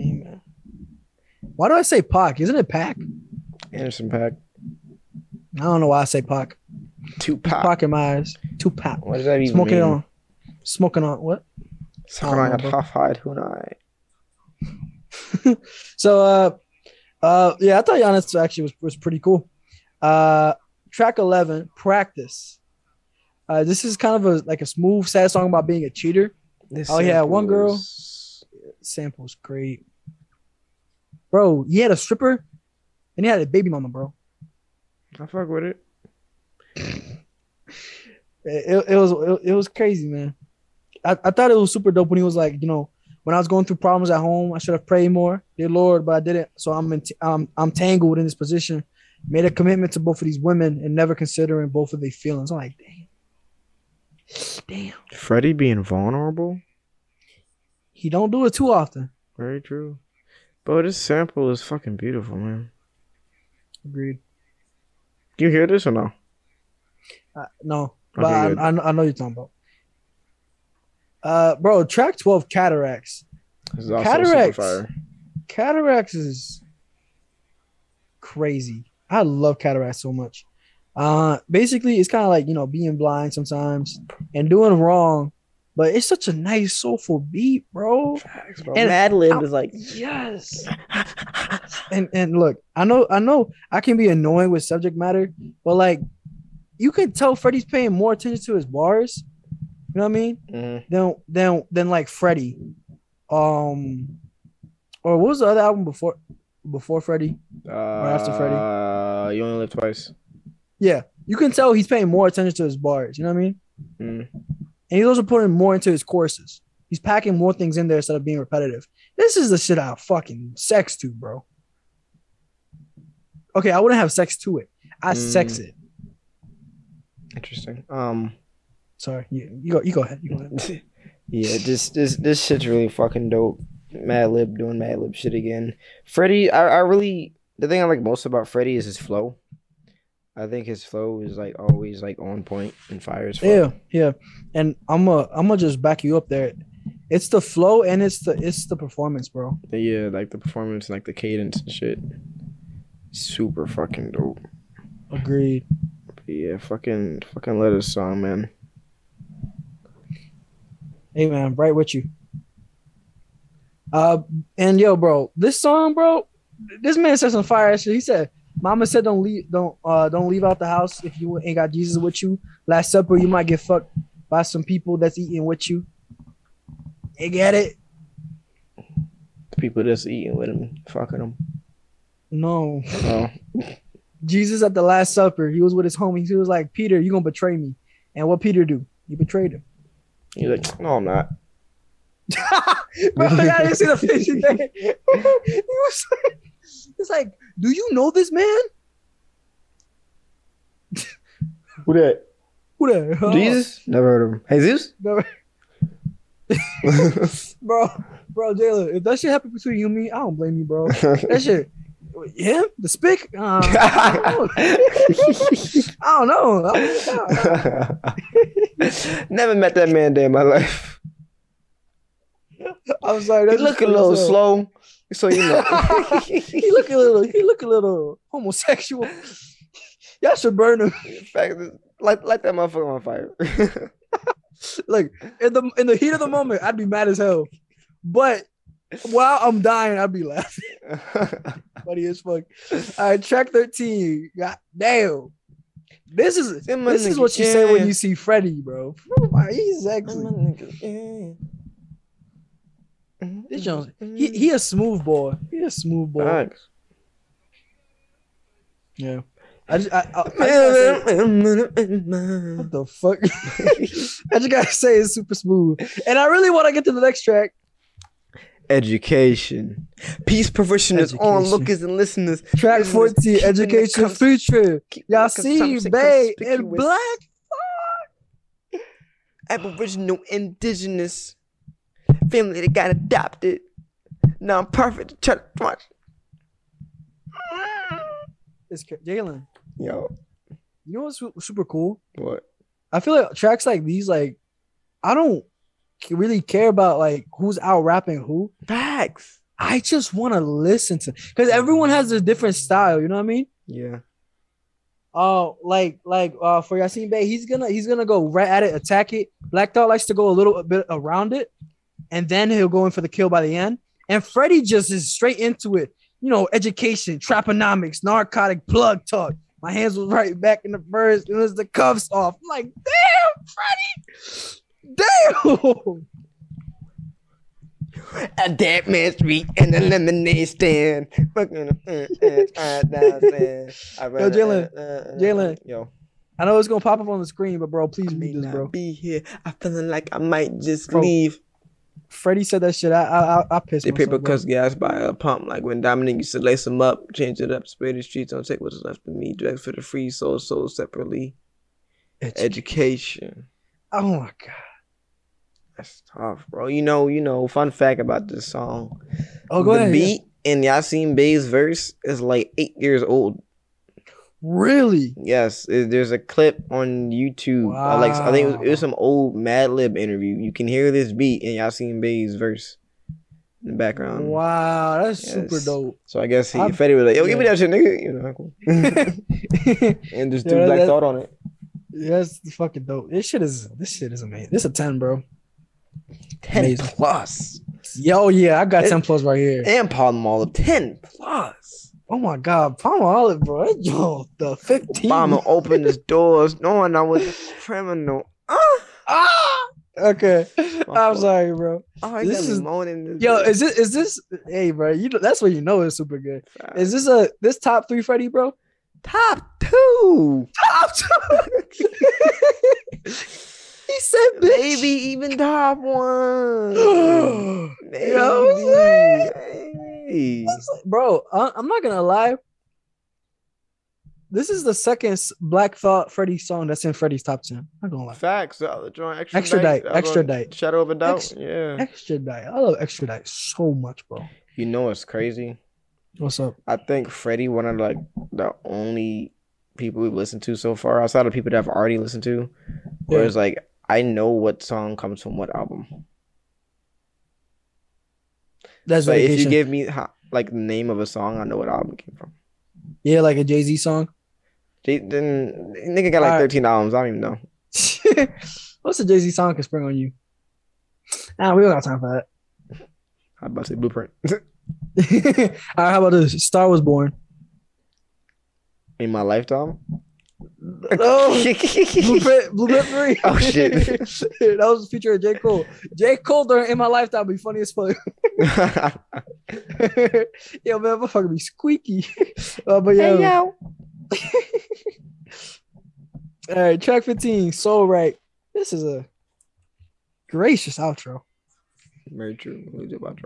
Amen. Why do I say Pac? Isn't it Pac? Anderson .Paak. I don't know why I say Pac. Tupac. Pac in my eyes. Tupac. What does that even Smoking mean? on. Smoking on what? Sucking I on don't your know, half hide hunai. So uh uh yeah, I thought Giannis actually was, was pretty cool. Uh track 11, practice. Uh this is kind of a like a smooth, sad song about being a cheater. This Oh, yeah, one sample girl. Is- sample's great. Bro, he had a stripper and he had a baby mama, bro. I fuck with it. It, it, was it, it was crazy, man. I, I thought it was super dope when he was like, you know, when I was going through problems at home, I should have prayed more, dear Lord, but I didn't. So I'm in, um, I'm tangled in this position. Made a commitment to both of these women and never considering both of their feelings. I'm like, damn, damn. Freddie being vulnerable. He don't do it too often. Very true. But this sample is fucking beautiful, man. Agreed. Do you hear this or no? Uh, no, but I, I, I, know you're talking about. Uh, bro, track twelve, cataracts. cataracts. Cataracts is crazy. I love cataracts so much. Uh, basically, it's kind of like you know being blind sometimes and doing wrong, but it's such a nice soulful beat, bro. Facts, bro. And Madlib is like yes. and and look, I know I know I can be annoying with subject matter, but like you can tell Freddie's paying more attention to his bars. You know what I mean? Mm-hmm. Than than than like Freddie. Um, or what was the other album before before Freddie uh, or after Freddie? Uh, you only live twice. Yeah, you can tell he's paying more attention to his bars. You know what I mean? Mm. And he's also putting more into his courses. He's packing more things in there instead of being repetitive. This is the shit I fucking sex to, bro. Okay, I wouldn't have sex to it. I mm. sex it. Interesting. Um, sorry, you, you go. You go ahead. You go ahead. yeah, this this this shit's really fucking dope. Madlib doing Madlib shit again. Freddie, I, I really the thing I like most about Freddie is his flow. I think his flow is like always like on point and fires. Yeah, yeah. And I'm a I'm gonna just back you up there. It's the flow and it's the it's the performance, bro. Yeah, like the performance, like the cadence and shit. Super fucking dope. Agreed. But yeah, fucking fucking let us song, man. Hey man, right with you. Uh, and yo, bro, this song, bro, this man said some fire shit. He said, "Mama said don't leave, don't uh, don't leave out the house if you ain't got Jesus with you. Last supper, you might get fucked by some people that's eating with you. You get it? People that's eating with him, fucking him. No. Oh. Jesus at the Last Supper, he was with his homies. He was like, Peter, you gonna betray me. And what Peter do? He betrayed him. He's like, no, I'm not. Bro, I didn't see the face he was like, it's like, do you know this man? Who that? Who that? Oh. Jesus? Never heard of him. Jesus? Never. bro, bro, Jayla, if that shit happened between you and me, I don't blame you, bro. That shit. Yeah, The spick? Uh, I don't know. I don't know. Never met that man day in my life. I'm sorry. He look a little slow, so you know. he look a little. He look a little homosexual. Y'all should burn him. In fact, light, light that motherfucker on fire. like in the in the heat of the moment, I'd be mad as hell. But while I'm dying, I'd be laughing. Funny as fuck. All right, track 13. God damn. This is this is what you say when you see Freddie, bro. Mm-hmm. Mm-hmm. This Jones, he mm-hmm. he a smooth boy. He a smooth boy. Thanks. Yeah. I just, I, I, I say, what the fuck? I just gotta say it's super smooth, and I really want to get to the next track. Education, peace, provisioners, onlookers and listeners. Track fourteen, education feature. Y'all see, Bay in black. Fuck. Aboriginal, indigenous family that got adopted. Now I'm perfect. to Try to watch. It's Jalen. Yo. You know what's super cool? What? I feel like tracks like these, like, I don't really care about like who's out rapping who. Facts. I just want to listen to because everyone has a different style. You know what I mean? Yeah. Oh, uh, like like uh for Yasin Bey, he's gonna he's gonna go right at it, attack it. Black Thought likes to go a little bit around it and then he'll go in for the kill by the end. And Freddie just is straight into it. You know, education, traponomics, narcotic plug talk. My hands was right back in the first. It was the cuffs off. I'm like, damn, Freddie. Damn. A dead man's meat and a lemonade stand. Fucking, uh, uh, uh. I Yo, Jalen, uh, uh, Jalen. Yo. I know it's gonna pop up on the screen, but bro, please this, bro. be here. I'm feeling like I might just Bro, leave. Freddie said that shit. I I I, pissed They paper cuss gas by a pump, like when Dominic used to lace them up, change it up, spray the streets, don't take what's left of me, drag for the free soul, soul separately. Edu- Education. oh my god. That's tough, bro. You know, you know, fun fact about this song. Oh, go the ahead. beat in Yasin Bey's verse is like eight years old. Really? Yes, it- there's a clip on YouTube. uh, like I think it was, it was some old Madlib interview. You can hear this beat in Yasin Bey's verse in the background. Wow, that's super dope. So I guess he I'm- Fetty was like, "Yo, give me that shit, nigga." You know, cool. and just do Yeah, Black Thought on it. that's fucking dope. This shit is this shit is amazing. This is a ten, bro. Ten Amazing. plus, Yo, yeah, I got It- ten plus right here. and Palmolive ten plus. Oh my god, Palmolive, bro. Yo, the fifteen. Obama opened his doors, knowing I was a criminal. Ah, Ah! Okay, I'm fault. sorry, bro. oh, This is- moaning. This Yo, is this is this? Hey, bro, you know, that's what you know is super good. Fast. Is this a this top three, Freddie, bro? top two? Top two. he said, bitch. Maybe even top one. Maybe. Yo, what's that? Maybe. bro, I, I'm not gonna lie. This is the second Black Thought Freddie song that's in Freddie's top ten. I'm not gonna lie. Facts. The joint, extra, Extradite, the other extradite. Shadow of a doubt. Ex- yeah. Extradite. I love Extradite so much, bro. You know what's crazy? What's up? I think Freddie, one of like the only people we've listened to so far, outside of people that I've already listened to, where Yeah. it's like I know what song comes from what album. That's Like if you give me like the name of a song, I know what album it came from. yeah, like a Jay Z song. Jay, then nigga got like. 13 albums. I don't even know. What's a Jay Z song can spring on you? Nah, we don't got time for that. I'm about to say Blueprint. All right, how about this? Star was born. In my lifetime. Oh, Blueprint, Blueprint three. Oh, shit. that was featuring J Cole. J Cole during in my lifetime be funny as fuck. Yo, man, I'm fucking be squeaky. Uh, but yeah. Hey yo. All right, track 15, Soul Right. This is a gracious outro. Very true. We do about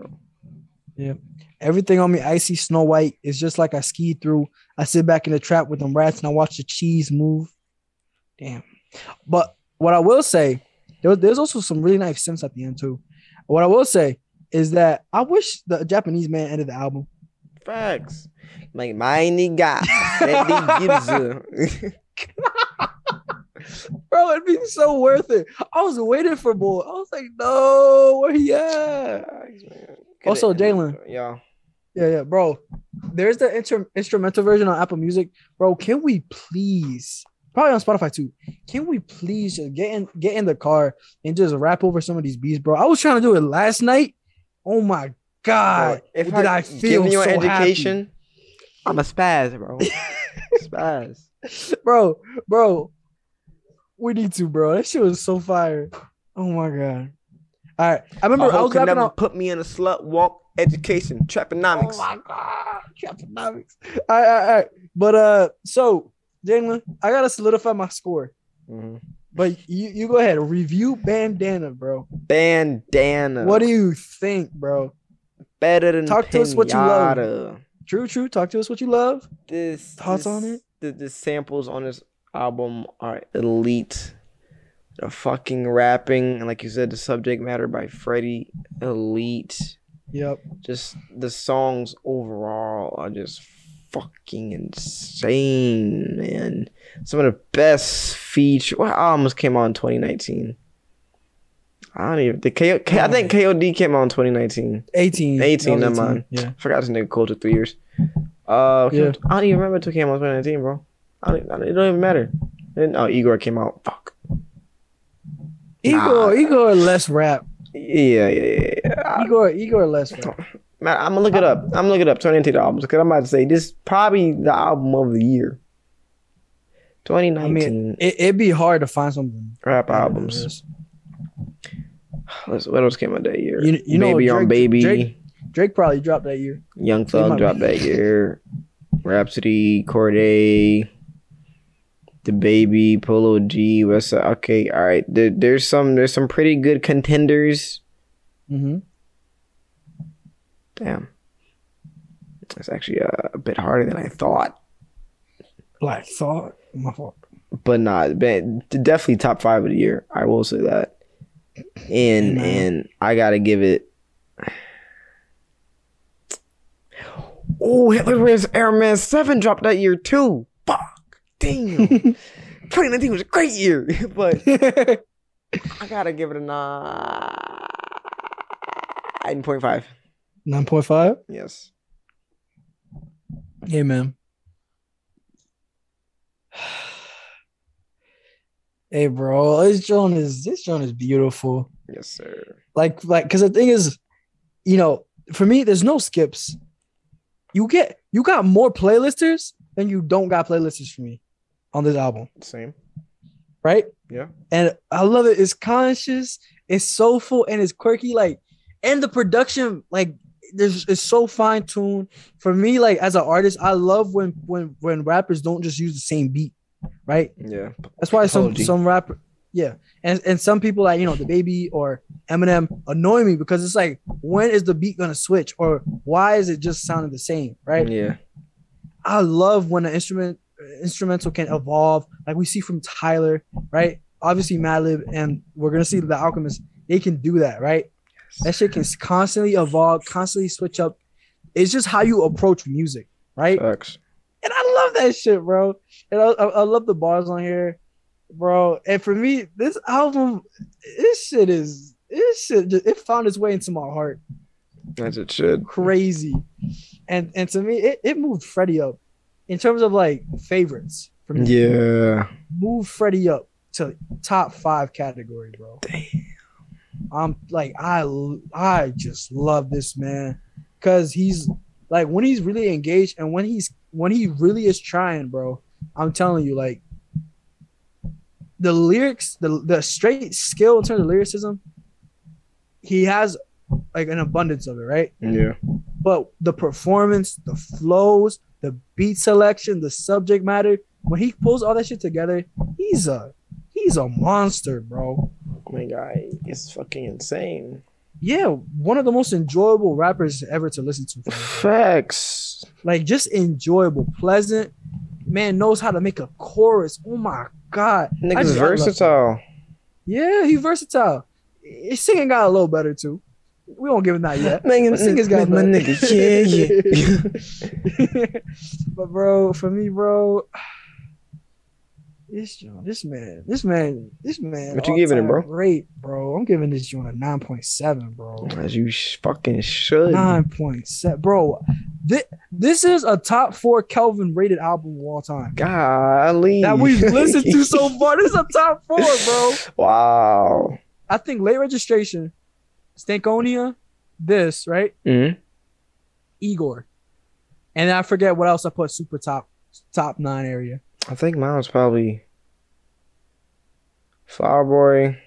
trouble. Everything on me icy snow white is just like I skied through. I sit back in the trap with them rats and I watch the cheese move. Damn. But what I will say, there, there's also some really nice synths at the end too. What I will say is that I wish the Japanese man ended the album. Facts. Like my nigga. Bro, it'd be so worth it. I was waiting for boy. I was like, no, where he at? Also, Jalen. Yeah. Yeah, yeah, bro. There's the inter- instrumental version on Apple Music, bro. Can we please, probably on Spotify too? Can we please just get in, get in the car and just rap over some of these beats, bro? I was trying to do it last night. Oh my god, Bro, did I, feel give you so an happy. education, I'm a spaz, bro. spaz. bro, bro? We need to, bro. That shit was so fire. Oh my god. All right, I remember I I was rapping never on. put me in a slut walk education, traponomics. Oh my god, Traponomics. All right, all right, all right. But uh, so Jalen, I gotta solidify my score. Mhm. But you, you go ahead. Review Bandana, bro. Bandana. What do you think, bro? better than Talk to us what you love. Pinata. True, true. Talk to us what you love. This Thoughts this, on it? The, the samples on this album are elite. The fucking rapping and like you said, the subject matter by Freddie, elite. Yep. Just the songs overall are just fucking insane, man. Some of the best feature. What albums came out in 2019? I don't even. The K, K, I think KOD came out in 2019. 18. 18, That was never mind. Yeah. I forgot this nigga cold to three years. Uh, Yeah. I don't even remember until came out in 2019, bro. I don't, I don't, it don't even matter. And, oh, Igor came out. Fuck. Igor, Nah. Igor less rap. Yeah, yeah, yeah. Igor, Igor less rap. Man, I'm gonna look it up. I'm gonna look it up. 2019 albums because I'm about to say this is probably the album of the year. 2019 I mean, it, it'd be hard to find some rap albums. Let's- what else came out that year? You- you know baby on Drake- baby. Drake- Drake probably dropped that year. Young Thug be- dropped that year. Rapsody, Corday, the baby, Polo G, West Side. Okay, all right. There, there's some there's some pretty good contenders. Mm-hmm. Damn, it's actually uh, a bit harder than I thought. Like Thought. My fault. but not but definitely top five of the year. I will say that. And and I gotta give it. Oh, Hitler wears Hermes Seven dropped that year too. Damn. 2019 was a great year, but I gotta give it a nine point five. Nine point five. Yes. Yeah, man. Hey, bro, this joint is this joint is beautiful. Yes, sir. Like, like, because the thing is, you know, for me, there's no skips. You get you got more playlisters than you don't got playlisters for me on this album, Same. right? Yeah. And I love it. It's conscious, it's soulful, and it's quirky. Like, and the production, like, there's it's so fine tuned. For me, like as an artist, I love when when when rappers don't just use the same beat, right? Yeah. That's why some Apology. some rapper, yeah, and and some people like you know the baby or Eminem annoy me because it's like when is the beat gonna switch or why is it just sounding the same, right? Yeah. I love when the instrument instrumental can evolve, like we see from Tyler, right? Obviously Madlib, and we're gonna see the Alchemist. They can do that, right? That shit can constantly evolve, constantly switch up. It's just how you approach music, right? Facts. And I love that shit, bro. And I, I, I love the bars on here, bro. And for me, this album, this shit is this shit. Just, it found its way into my heart, As it should. crazy. And and to me, it, it moved Freddie up in terms of like favorites me. Yeah. move Freddie up to top five category, bro. Damn. I'm like I I just love this man because he's like when he's really engaged and when he's when he really is trying, bro. I'm telling you, like the lyrics, the the straight skill in terms of lyricism, he has like an abundance of it, right? Yeah. But the performance, the flows, the beat selection, the subject matter, when he pulls all that shit together, he's a he's a monster, bro. Oh my guy is fucking insane. yeah, one of the most enjoyable rappers ever to listen to. for me, bro. Facts. Like just enjoyable, pleasant. Man knows how to make a chorus. Oh my god, Niggas just- I love versatile. Yeah, he versatile. His singing got a little better too. We won't give him that yet. Man, But singing's got my nigga. Yeah, yeah. but bro, for me, bro, this this man, this man, this man. What you giving him, bro? Great, bro. I'm giving this joint a nine point seven, bro. As you fucking should. Nine point seven, bro. This, this is a top four Kelvin rated album of all time Golly. that we've listened to so far. This is a top four, bro. Wow. I think late registration, Stankonia, this right, Mhm. Igor, and I forget what else I put super top top nine area. I think mine was probably Flower Boy,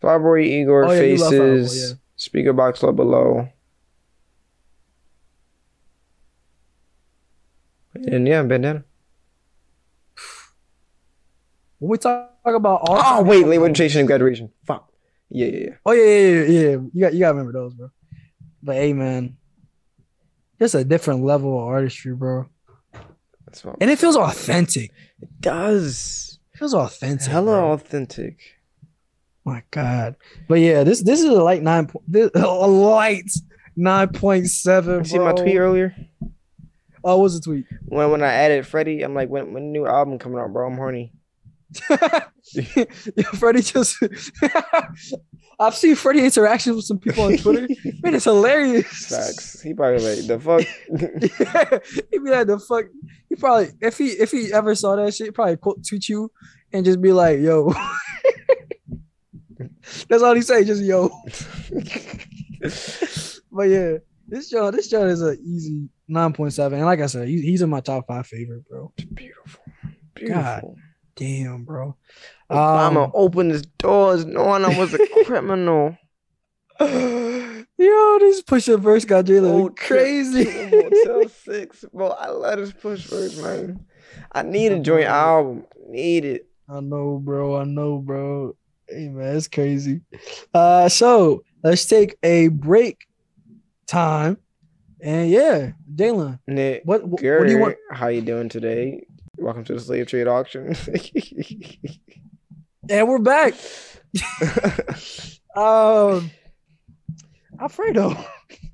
Flower Boy, Igor, Oh, yeah, you love Boy, Faces, yeah. Speakerboxxx Love Below. And yeah, Bandana. When we talk about all, Oh, wait, late registration and graduation. Fuck. Yeah, yeah, yeah. Oh yeah, yeah, yeah, yeah. You got you got to remember those, bro. But hey, man, just a different level of artistry, bro, That's what and it feels authentic. it does. It feels authentic. Hella bro. authentic. My God. But yeah, this this is a light nine. po- This, a light nine point seven. You see my tweet earlier? Oh, what was the tweet? When when I added Freddie, I'm like, when when new album coming out, bro? I'm horny. yeah, Freddie just. I've seen Freddie interactions with some people on Twitter. Man, it's hilarious. Facts. He probably like the fuck. He'd be like the fuck. He probably if he if he ever saw that shit, probably quote tweet you and just be like, "Yo." That's all he say, just yo. But yeah, this show this show is a easy nine point seven, and like I said, he, he's in my top five favorite, bro. Beautiful. Beautiful. Damn, bro. Obama Um, opened his doors knowing I was a criminal. Yo, this Pusha verse got Jalen trip crazy. Motel Six, bro. I love this push verse, man. I need a joint album. Need it. I know, bro. I know, bro. Hey, man, it's crazy. Uh, so let's take a break time, and yeah, Jalen, Nick, what, what what do you want? how you doing today? Welcome to the slave trade auction. And we're back. um, Alfredo,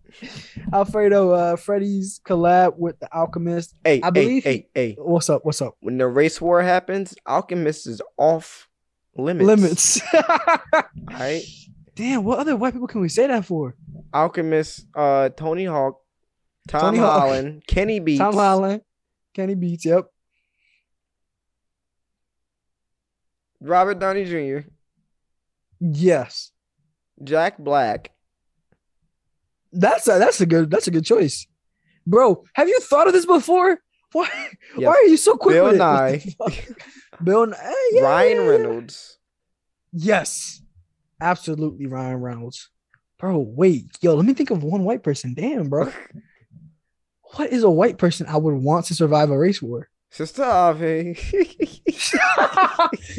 Alfredo, uh, Freddie's collab with the Alchemist. hey, I believe hey, hey, hey. What's up? What's up? When the race war happens, Alchemist is off limits. Limits. Alright. Damn, what other white people can we say that for? Alchemist, uh, Tony Hawk, Tom Tony Hawk. Holland, Kenny Beats, Tom Holland, Kenny Beats. Yep. Robert Downey Jr., Yes. Jack Black. That's a that's a good that's a good choice, bro. Have you thought of this before? Why why are you so quick Bill with Nye. fuck? Bill Nye. eh, yeah, Ryan. Reynolds. Yes, absolutely Ryan Reynolds, bro. Wait, yo, let me think of one white person. Damn, bro. What is a white person I would want to survive a race war? Sister Ave.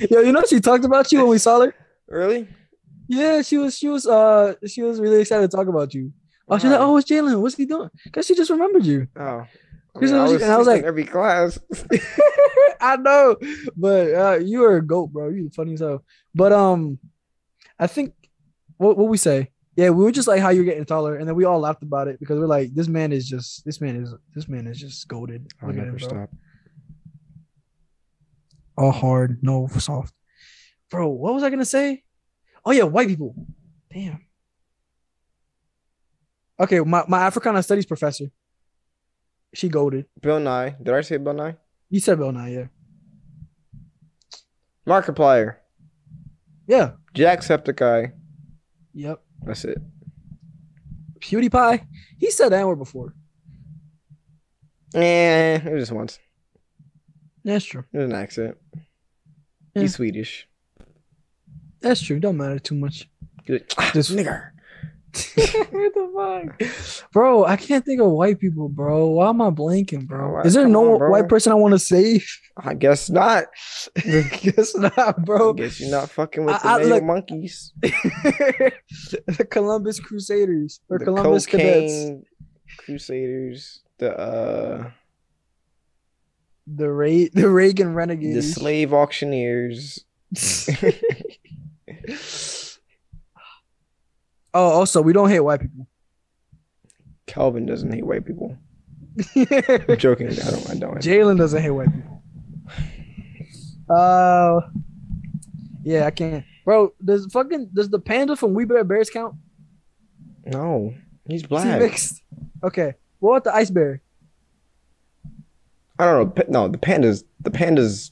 yo, you know she talked about you when we saw her. really? Yeah, she was she was uh she was really excited to talk about you. Oh, she's like, oh, it's Jalen. What's he doing? Because she just remembered you. Oh. I, mean, I I was- and I was like- every class. I know, but uh, you are a goat, bro. You funny as hell. But um, I think what what we say, yeah, we were just like how you're getting taller, and then we all laughed about it because we're like, this man is just this man is this man is just goaded. I'll Look at him, never stop. All hard, no soft. Bro, what was I gonna say? Oh yeah, white people. Damn. Okay, my, my Africana studies professor. She goaded. Bill Nye. Did I say Bill Nye? You said Bill Nye, yeah. Markiplier. Yeah. Jacksepticeye. Yep. That's it. PewDiePie. He said that word before. Eh, it was just once. That's true. It an accent. Yeah. He's Swedish. That's true. Don't matter too much. He's like, Just- nigger. what the fuck? Bro, I can't think of white people, bro. Why am I blanking, bro? Why- Is there no on, white person I want to save? I guess not. Guess not, I bro. guess you're not fucking with I- the I- look- monkeys. the Columbus Crusaders or the Columbus Cadets. crusaders. The uh The Ray the Reagan Renegades, the slave auctioneers. oh, also, we don't hate white people. Calvin doesn't hate white people. I'm joking. I don't. I don't. Jalen doesn't hate white people. Uh, yeah, I can't, bro. Does fucking does the panda from We Bare Bears count? No, he's Is he black. mixed? Okay. What about the ice bear? I don't know. No, the panda's the panda's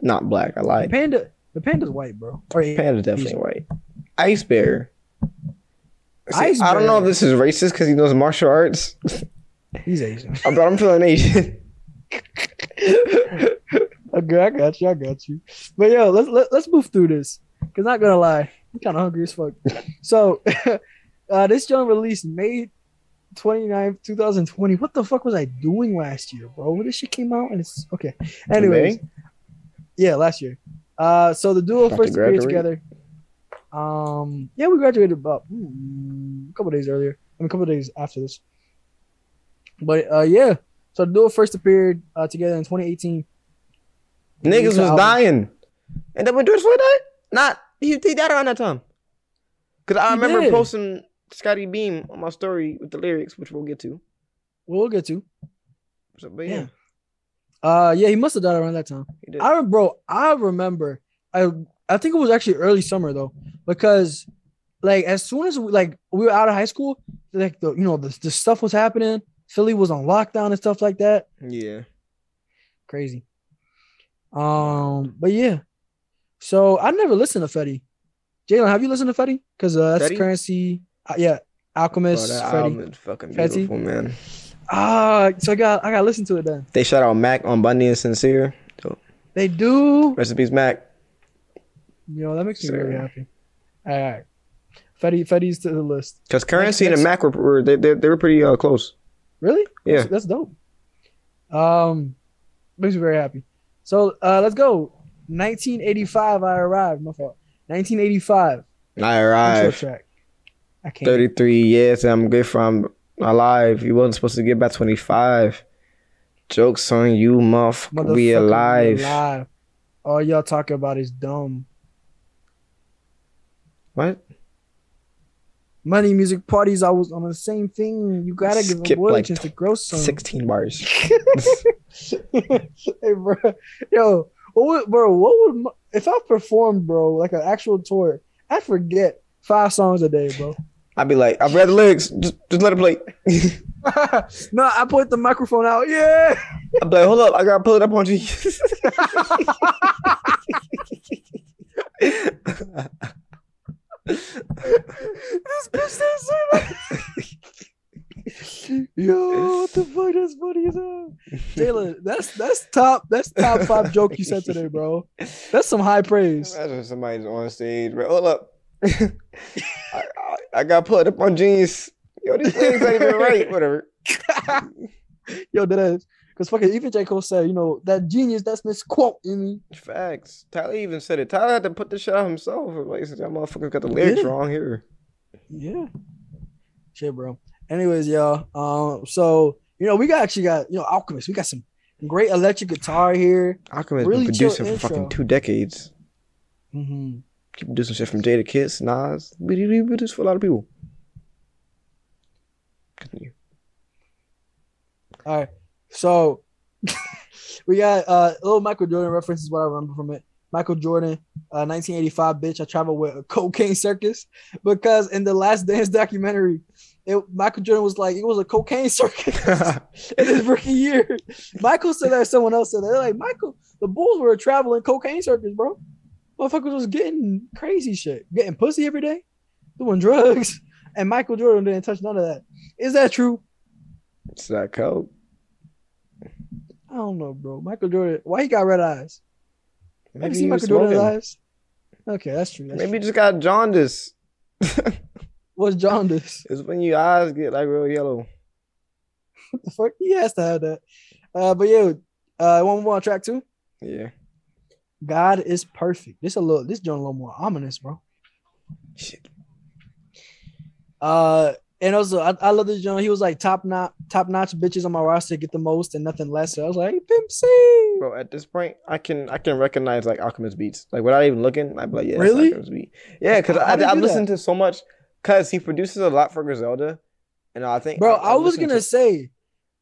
not black. I The lied. panda, the panda's white, bro. Or Panda's definitely white. Ice bear. See, Ice I don't know if this is racist because he knows martial arts, he's Asian. but I'm feeling Asian. okay, I got you. I got you. But yo, let's let, let's move through this. Cause not gonna lie, I'm kind of hungry as fuck. So, uh, this joint released May 29th, 2020. What the fuck was I doing last year, bro? When this shit came out and it's okay. Anyways, yeah, last year. Uh, so the duo About to first appeared together. Um, yeah, we graduated about mm, a couple days earlier. I mean, a couple days after this. But uh, yeah. So the duo first appeared uh, together in 2018. Niggas was album. dying, and then when George Floyd died, not he, he died around that time. Cause I He remember did. posting Scottie Beam on my story with the lyrics, which we'll get to. Well, get to. So, but yeah, Yeah. Uh, yeah, he must have died around that time. he did. I bro, I remember. I I think it was actually early summer though, because like as soon as we, like we were out of high school, like the you know the, the stuff was happening. Philly was on lockdown and stuff like that. yeah, Crazy. Um, but yeah. So I never listened to Fetti. Jalen, have you listened to Fetti? Because uh, that's Fetti? Curren$y. Uh, yeah, Bro, Alchemist. that Fetti. album is fucking Fetti? man. Ah, so I got I got to listen to it then. They shout out Mac on Bundy and Sincere. They do. Recipes Mac. Yo, that makes me very happy. All right. Fetti, Fetti's to the list. Because Curren$y and Mac were, were they, they they were pretty uh, close. Really? Yeah. That's, that's dope. Um, makes me very happy. So uh, let's go. 1985. I arrived. My fault. 1985. I Intro arrived. track. I can't. 33 years and I'm good from alive. You wasn't supposed to get back 25. Jokes on you, muff. We alive. alive. All y'all talk about is dumb. What? Money, music, parties. I was on the same thing. You gotta give Skip a boy like a chance to grow some. 16 bars. hey, bro. Yo, what would, bro? What would if I performed, bro, like an actual tour? I forget five songs a day, bro. I'd be like, I've read the lyrics. Just, just let it play. no, I put the microphone out. Yeah. I'd be like, hold up. I gotta pull it up on you. this bitch so Yo, what the fuck? That's funny as hell. Jayla, that's that's top. That's top five joke you said today, bro. That's some high praise. Imagine somebody's on stage. Bro. Hold up. I, I, I gotta pull it up on jeans. Yo, these lyrics ain't even right. Whatever. Yo, that is because fucking even J Cole said, you know, that genius. That's misquote in me. Facts. Tyler even said it. Tyler had to put this shit out himself. Like, that motherfucker got the lyrics Yeah. wrong here. Yeah. Shit, bro. Anyways, y'all. Um, so you know, we got actually got you know Alchemist. We got some great electric guitar here. Alchemist Really been producing for fucking two decades. Mm-hmm. Keep producing shit from Jadakiss, Nas. We we- we produce for a lot of people. Continue. All right. So we got uh, a little Michael Jordan reference is what I remember from it. Michael Jordan, uh, 1985, bitch. I traveled with a cocaine circus because in the Last Dance documentary, it, Michael Jordan was like, it was a cocaine circus in his rookie year. Michael said that, someone else said that. They're like, Michael, the Bulls were a traveling cocaine circus, bro. Motherfuckers was getting crazy shit, getting pussy every day, doing drugs, and Michael Jordan didn't touch none of that. Is that true? it's that coke. I don't know, bro. Michael Jordan, why he got red eyes? Have you seen Michael Jordan's eyes? Okay, that's true. That's Maybe true. he just got jaundice. What's jaundice? It's when your eyes get like real yellow. What the fuck? He has to have that. Uh, but yeah, uh, one more on track two. Yeah. God is perfect. This a little. This joint a little more ominous, bro. Shit. Uh, and also I, I love this joint. He was like top notch, top notch bitches on my roster get the most and nothing less. So I was like, Pimp C. Bro, at this point, I can I can recognize like Alchemist beats. Like without even looking, I'd be like, yeah, Really? Alchemist beat. Yeah, because I do I listened to so much because he produces a lot for Griselda, and I think Bro, I, I, was gonna to- say,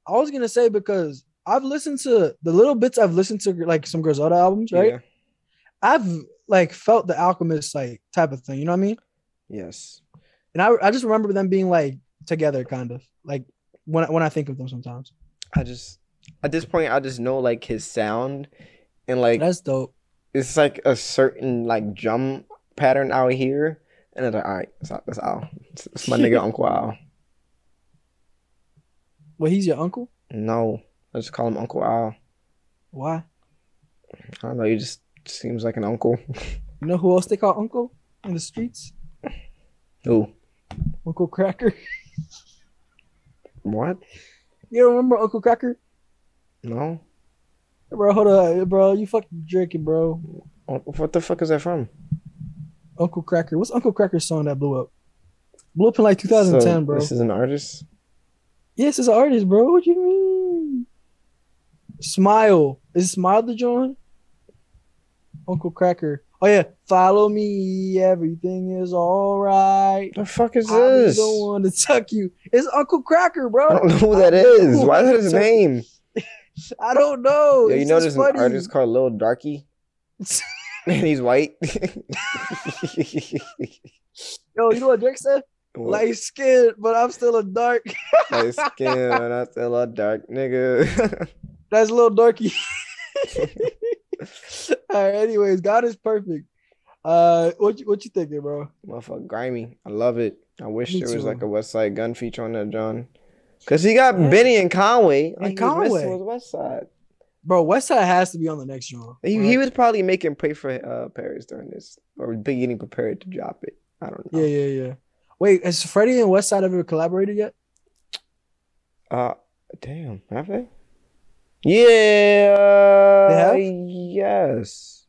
I was gonna say because I've listened to the little bits I've listened to like some Griselda albums, right? Yeah. I've like felt the Alchemist like type of thing. You know what I mean? Yes. And I I just remember them being like together, kind of like when I- when I think of them sometimes. I just at this point I just know like his sound and like That's dope. it's like a certain like drum pattern out here. And it's like, all right, that's, that's Al. It's, it's my nigga Uncle Al. Well, he's your uncle. No, I just call him Uncle Al. Why? I don't know. He just seems like an uncle. You know who else they call uncle in the streets? Who? Uncle Kracker. What? You don't remember Uncle Kracker? No. Bro, hold on, bro. You fucking drinking, bro. What the fuck is that from? Uncle Kracker. What's Uncle Kracker's song that blew up? Blew up in like 2010, So, bro. This is an artist. Yes, it's an artist, bro. What do you mean? Smile. Is Smile the joint? Uncle Kracker. Oh yeah. Follow me. Everything is all right. The fuck is this? I don't want to tuck you. It's Uncle Kracker, bro. I don't know who that I is. Why is that his name? I don't know. Yo, you It's know there's an artist called Lil Darkie? And he's white. Yo, you know what Drake said? Light skin, but I'm still a dark. Light skin and I'm still a dark nigga. That's a little darky. All right. Anyways, God is perfect. Uh, what you, what you thinking, bro? Motherfucker, grimy. I love it. I wish Me there was too. like a Westside Gunn feature on that, jawn. Cause he got Yeah. Benny and Conway. And Like, he was missing Conway. was West Side. bro, Westside has to be on the next joint. He, right? he was probably making pray for uh, Paris during this, or beginning prepared to drop it. I don't know. Yeah, yeah, yeah. Wait, has Freddie and Westside ever collaborated yet? Uh, damn, have they? Yeah. They have? Yes.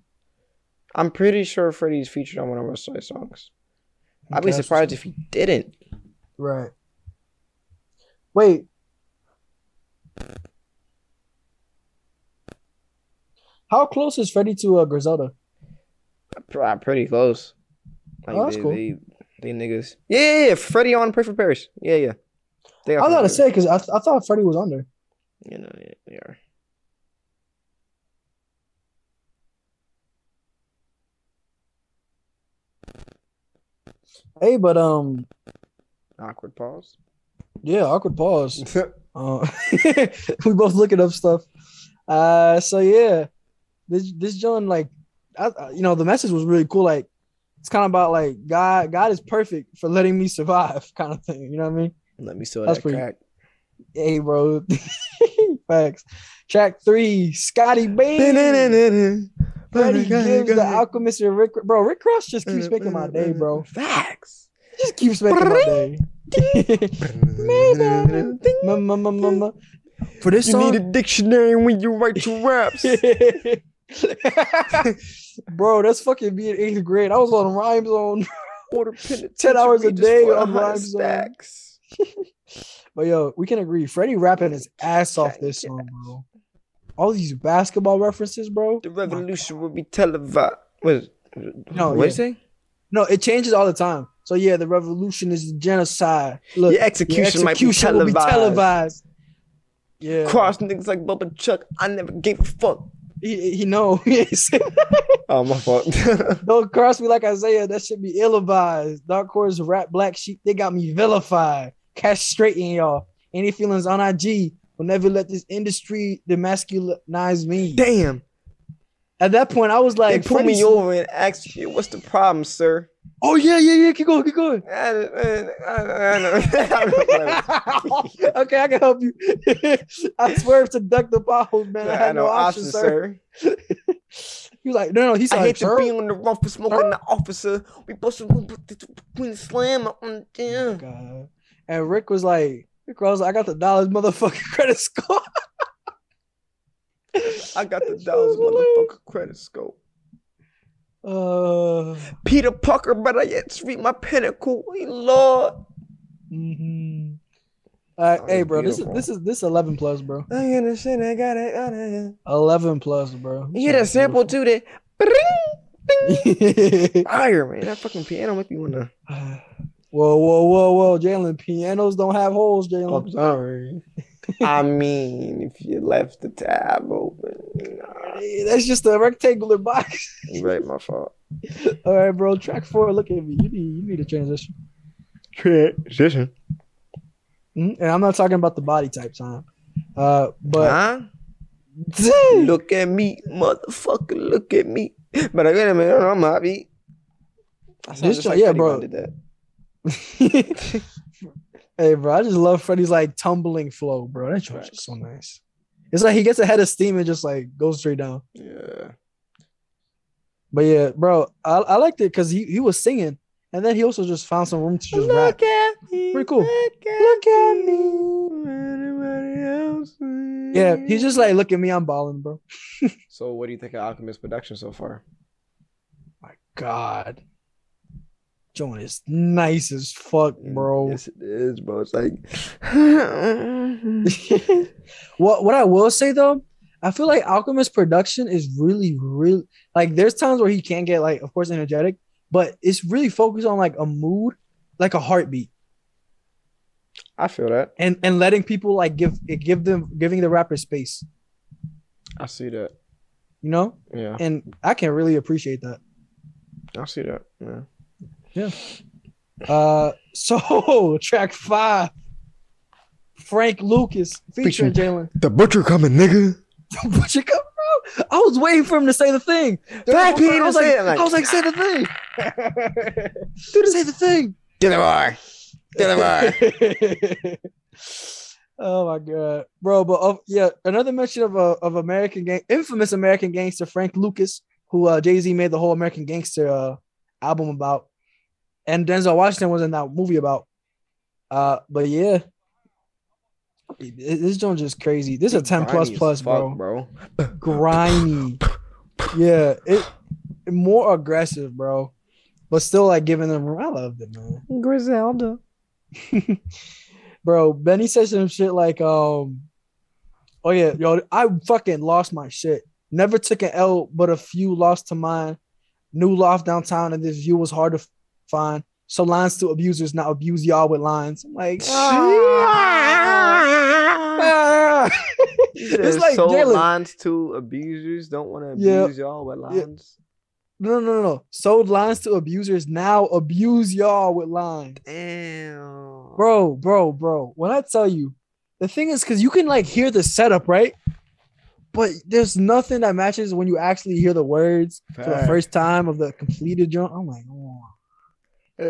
I'm pretty sure Freddie's featured on one of our side songs. I'd be surprised if he didn't. Right. Wait. How close is Freddie to uh, Griselda? Uh, Pretty close. Like, Oh, that's they, cool. They, they niggas. Yeah, yeah, yeah. Freddie on Pray for Paris. Yeah, yeah. They I was about to say because I, th- I thought Freddie was on there. You know, yeah, they are. Hey, but um, Awkward pause. yeah, awkward pause. Uh, we both looking up stuff. Uh, so yeah, this this jawn like, I, you know, the message was really cool. Like, it's kind of about like God. God is perfect for letting me survive, kind of thing. You know what I mean? Let me sell That's that pretty- crack. Hey, bro. Facts. Track three, Scottie Beam. Freddie Gibbs the Alchemist and Rick. Bro, Rick Ross just keeps making my day, bro. Facts. Just keeps making my day. For this You song, need a dictionary when you write your raps. bro, that's fucking me in eighth grade. I was on Rhyme Zone. 10 hours a day on Rhyme Zone. But yo, we can agree. Freddie rapping his ass off this song, bro. All these basketball references, bro. The revolution will be televised. No, what yeah. you say? No, it changes all the time. So yeah, the revolution is genocide. Look, Your execution, your execution might will be be televised. televised. Yeah, Cross niggas like Bubba Chuck. I never gave a fuck. he, he know. He ain't say- Oh my fault. Don't cross me like Isaiah. That should be ill-advised. Dark Horse rap black sheep. They got me vilified. Castrating y'all. Any feelings on IG will never let this industry demasculinize me. Damn. At that point, I was like, they pulled me over and asked you, "What's the problem, sir?" Oh yeah, yeah, yeah. Keep going, keep going. I, I, I, I know. okay, I can help you. I swerved to duck the potholes, man. I had no, option, sir. He was like, no, no. He's I like, hate to be on the run for smoking the officer. We busted between the slam on the Oh, damn. God. And Rick was like, Like, I got the dollars motherfucking credit score. I got the dollars motherfucker credit score. Uh, Peter Parker, but I yet to reach my pinnacle. Lord. mhm. Uh, Oh, hey, bro, this is this is this eleven plus, bro. I got I got it. Eleven plus, bro. You hear that sample too? That too. fire, man. That fucking piano make me wanna. whoa, whoa, whoa, whoa, Jalen. Pianos don't have holes, Jalen. I'm sorry. I mean, if you left the tab open, nah, Hey, That's just a rectangular box. right, my fault. All right, bro. Track four. Look at me. You need you need a transition. Transition. Mhm. And I'm not talking about the body type time. Uh, but Huh? Look at me, motherfucker. Look at me. But I got a minute. I'm happy. I This just like yeah, bro. did that. hey, bro, I just love Freddie's like tumbling flow, bro. That joint's just so nice. It's like he gets ahead of steam and just like goes straight down. Yeah. But yeah, bro, I, I liked it because he, he was singing and then he also just found some room to just rap. Look at me. Pretty cool. Look at, Look at me. Yeah, he's just like, look at me, I'm balling, bro. So, what do you think of Alchemist production so far? My God. Joint is nice as fuck, bro. Yes, it is, bro. It's like. what what I will say though, I feel like Alchemist production is really, really like there's times where he can't get like, of course, energetic, but it's really focused on like a mood, like a heartbeat, I feel that. and and letting people like give it give them giving the rapper space, I see that. you know, Yeah, and I can really appreciate that. I see that. Yeah. Uh, so track five, Frank Lucas featuring Jalen. The butcher coming, nigga. You come, bro? I was waiting for him to say the thing. Black I was like, like- I was like, say the thing. Dude, say the thing. Deliver. Deliver. Oh my god, bro! But uh, yeah, another mention of a of American gang, infamous American gangster Frank Lucas, who uh, Jay Z made the whole American Gangster uh, album about, and Denzel Washington was in that movie about. Uh, but yeah, this joint just crazy. This is a ten plus Grimy fuck, bro. bro. Grimy, yeah, it more aggressive, bro, but still like giving them room. I loved it, man. Griselda. bro. Benny said some shit like, um, oh yeah, yo, I fucking lost my shit. Never took an L, but a few lost to mine. New loft downtown, and this view was hard to f- find. So lines to abusers, now abuse y'all with lines. I'm like, ah. It's like sold Jalen. lines to abusers. Don't want to Yeah. abuse y'all with Yeah. lines. No, no, no, no. Sold lines to abusers, now abuse y'all with lines. Damn, Bro, bro, bro. When I tell you, the thing is, because you can like hear the setup, right? But there's nothing that matches when you actually hear the words for the first time of the completed joint. I'm like, oh.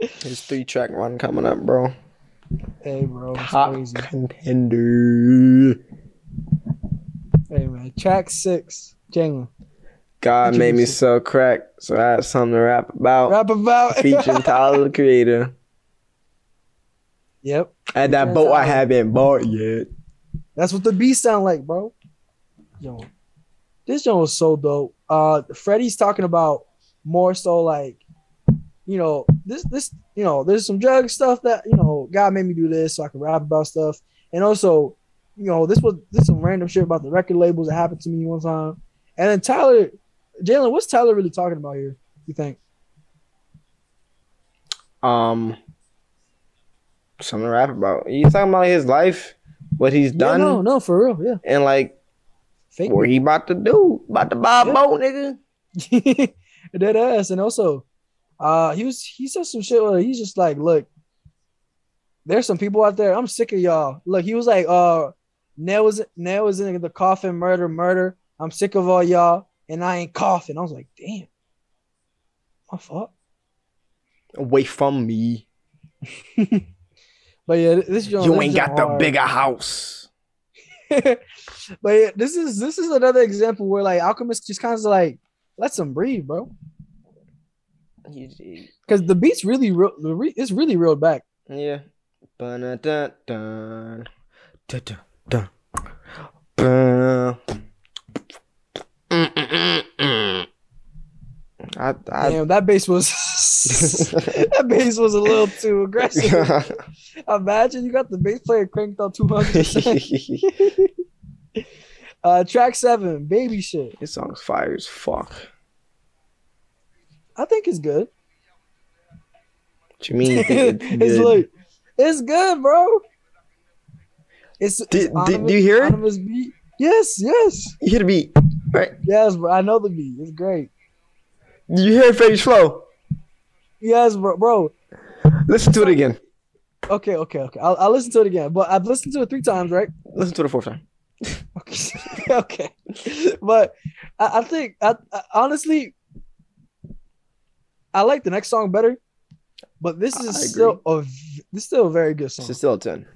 His three track run coming up, bro. hey, bro, it's Top crazy. contender. Hey, man, track six, Jalen. God made me so crack, so I had something to rap about. Rap about Featuring Tyler the Creator. Yep, At that boat I haven't bought yet. that's what the beat sound like, bro. Yo, this joint was so dope. Uh, Freddie's talking about more so like, you know, this this you know, there's some drug stuff that you know, God made me do this so I can rap about stuff, and also, you know, this was this some random shit about the record labels that happened to me one time, and then Tyler, Jalen, what's Tyler really talking about here? You think? Um, something to rap about. He's talking about his life, what he's Yeah, done, no, no, for real, yeah, and like fake. what he about to do. About to buy a Yeah. boat, nigga. Dead ass. And also, uh, he was he said some shit where he's just like, look, there's some people out there. I'm sick of y'all. Look, he was like, uh, nail was nail was in the coffin, murder, murder. I'm sick of all y'all, and I ain't coughing. I was like, damn, my fault. Away from me. But yeah, this joint, you this ain't got the bigger house. but yeah, this is this is another example where like Alchemist just kind of like let some breathe, bro. Because the beat's really real. It's really reeled back. Yeah. I, I, Damn, that bass was that bass was a little too aggressive. Imagine you got the bass player cranked up 200. uh, track seven, baby shit. this song's fire as fuck. I think it's good. What you mean? You it's it's good? like it's good, bro. It's, it's Did- Anonymous- do you hear it? Beat. Yes, yes, you hear the beat, right? yes, bro. I know the beat. It's great. You hear Freddie's flow? Yes, bro. Bro. Listen to it again. Okay, okay, okay. I'll, I'll listen to it again. But I've listened to it three times, right? Listen to it a fourth time. Okay. okay. But I, I think I, I, honestly I like the next song better. But this I is agree. still a v- this is still a very good song. This is still a 10.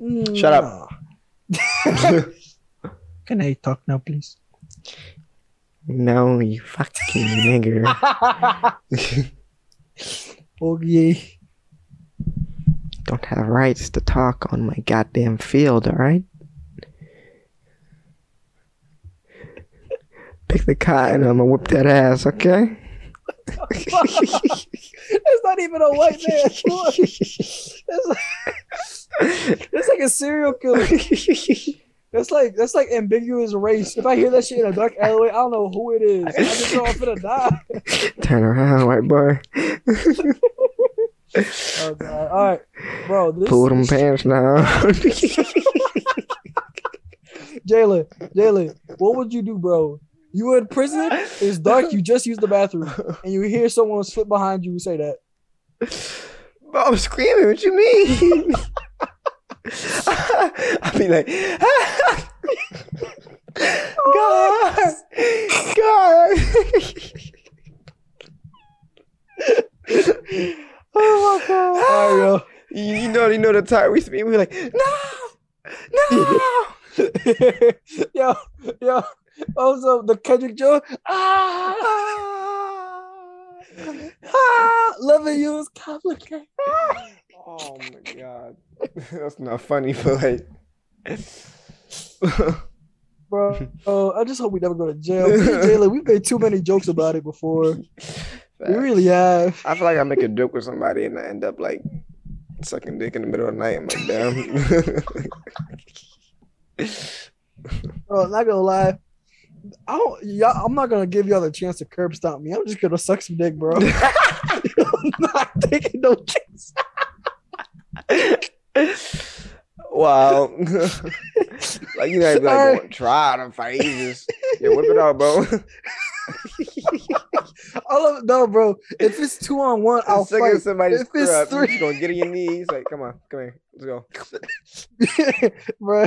Mm, Shut up. Can I talk now, please? no, you fucking nigger. okay. Don't have rights to talk on my goddamn field, alright? Pick the cotton, I'm gonna whip that ass, okay? It's not even a white man. It's like, like a serial killer. That's like that's like ambiguous race. If I hear that shit in a dark alleyway, I don't know who it is. I just know I'm gonna die. Turn around, white boy. Oh god. All right, bro. This Pull them pants now. Jalen, Jalen, what would you do, bro? You were in prison. It's dark. You just used the bathroom, and you hear someone slip behind you. And say that. Bro, I'm screaming. What you mean? I'll be like, God, God. Oh my god! All right, yo. You, know, you know the time we we were like, no, no. yo, yo. Also, the Kendrick Joe. Ah, ah, loving you is complicated. oh my god, that's not funny, but like. Bro, oh, I just hope we never go to jail. Jalen, we've made too many jokes about it before. We really have. I feel like I make a joke with somebody and I end up like sucking dick in the middle of the night. I'm like, damn. Bro, not gonna lie. I don't, y'all, I'm not gonna give y'all the chance to curb stop me. I'm just gonna suck some dick, bro. I'm not taking no chance. wow. like you know, like Sorry. going, try to fight. You just yeah, whip it out, bro. All of no, bro. If it's two on one, I'll fight. somebody's If it's crap, three- you gonna get on your knees. Like, come on, come here, let's go. bro.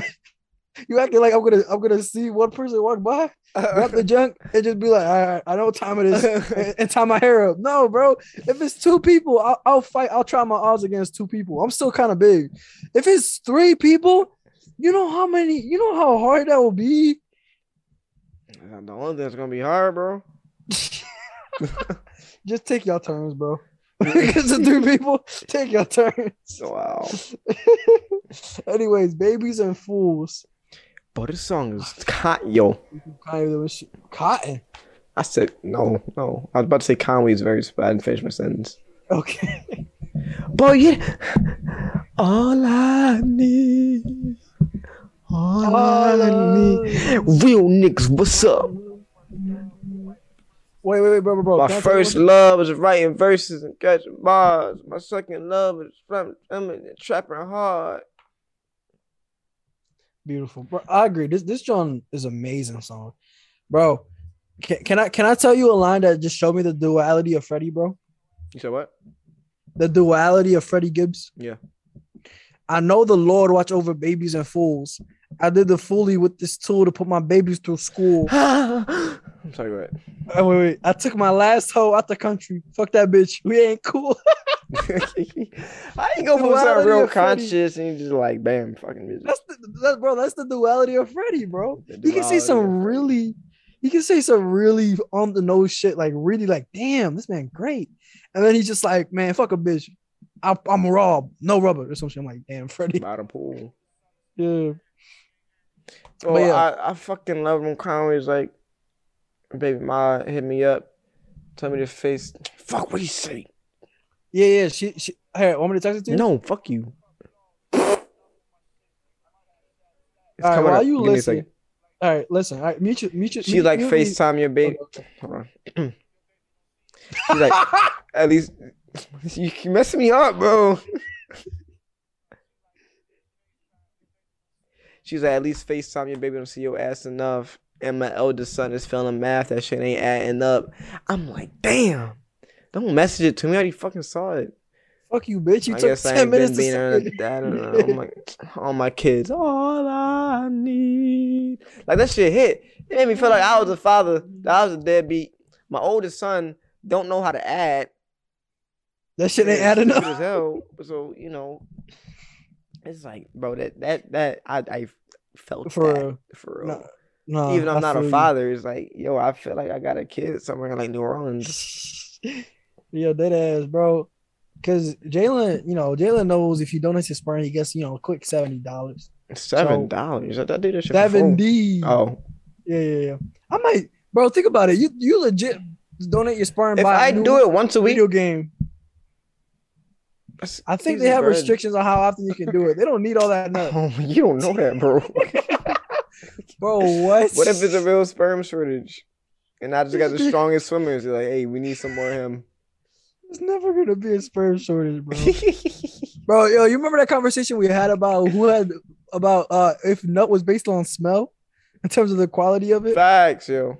You acting like I'm gonna I'm gonna see one person walk by, grab the junk, and just be like, all right, I know what time it is, and, and tie my hair up. No, bro. If it's two people, I'll, I'll fight. I'll try my odds against two people. I'm still kind of big. If it's three people, you know how many? You know how hard that will be. the only thing that's gonna be hard, bro. Just take your turns, bro. Because the three people, take your turns. Wow. Anyways, babies and fools. But this song is con- yo. Cotton. I said no, no. I was about to say Conway is very bad and finish my sentence. Okay. Boy, yeah. All I need. All, I need. Real niggas, what's up? Wait, wait, wait, bro, bro, bro. My Can I tell you first love is writing verses and catching bars. My second love is from and trapping hard. Beautiful, bro. I agree. This this jawn is amazing song, bro. Can, can I can I tell you a line that just showed me the duality of Freddie, bro? You said what? The duality of Freddie Gibbs. Yeah. I know the Lord watch over babies and fools. I did the fully with this tool to put my babies through school. I'm sorry, what? Wait, wait. I took my last hoe out the country. Fuck that bitch. We ain't cool. I ain't go for something real conscious and you just like, bam, fucking bitch. That's the that, bro. That's the duality of Freddie, bro. You can say some really, you can say some really on the nose shit, like really, like damn, this man great. And then he's just like, man, fuck a bitch. I, I'm raw, no rubber or some shit. I'm like, damn, Freddie. By the pool. Yeah, Oh, But yeah. I, I fucking love when Conway's like, baby ma hit me up, tell me to face. Fuck, what do you say? yeah, yeah. She, she. Hey, want me to text it to you? No, fuck you. It's All right, while up. you Give listen. All right, listen. All right, mute you, mute you. She mute- like mute me. FaceTime your baby. Okay. Hold on. She's like, at least you you messing me up, bro. She's like, at least FaceTime your baby don't see your ass enough. And my eldest son is failing math. That shit ain't adding up. I'm like, damn. Don't message it to me. I already fucking saw it. Fuck you, bitch. You I took guess I ten ain't been minutes to her it. dad. and I'm like, all my kids, all I need. Like that shit hit. It made me feel like I was a father. That I was a deadbeat. My oldest son don't know how to add. That shit ain't adding up. as hell. So you know, it's like, bro, that that that I I felt For that real. for real. No, no, Even I'm I not a you. father, it's like, yo, I feel like I got a kid somewhere in like New Orleans. yeah, that ass, bro. Because Jalen, you know, Jalen knows if you donate his sperm, he gets, you know, a quick seventy dollars. Seven dollars. I I do this shit for free. Seventy. Oh, Yeah, yeah, yeah. I might, bro. Think about it. You you legit donate your sperm. if I do it once a week, video game. I think they have restrictions on how often you can do it. They don't need all that nut, Oh, you don't know that, bro. bro. What? what if it's a real sperm shortage? And I just got the strongest swimmers. They're like, hey, we need some more of him. It's never gonna be a sperm shortage, bro. bro, yo, you remember that conversation we had about who had about uh if nut was based on smell in terms of the quality of it? Facts, yo.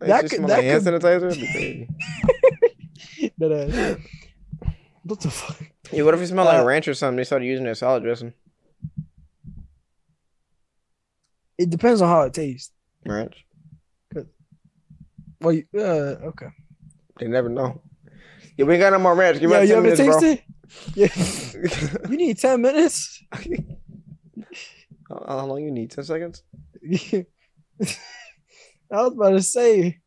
That That could, that like hand could- sanitizer. That'd be crazy. That ass. What the fuck? Yeah, what if it smelled like Uh, ranch or something? They started using their salad dressing. It depends on how it tastes. Ranch. Well, you, uh, okay. They never know. Yeah, we ain't got no more ranch. Give me Yo, you 10 ever tasted? Yeah. You need 10 minutes? How how long you need? Ten seconds? I was about to say,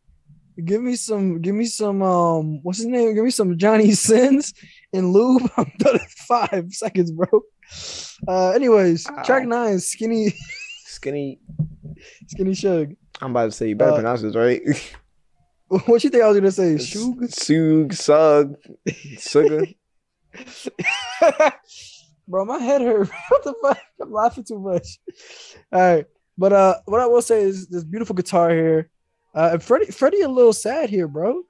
give me some, give me some, um, what's his name? Give me some Johnny Sins and lube. I'm done in five seconds, bro. Uh, anyways, track nine, skinny, Skinny. skinny shug. I'm about to say you better Uh, pronounce this right. What you think I was gonna say? Shug? Sug, sug, sugar. bro, my head hurt. what the fuck? I'm laughing too much. All right, but uh, what I will say is this beautiful guitar here. Uh, and Freddie, Freddie, a little sad here, bro.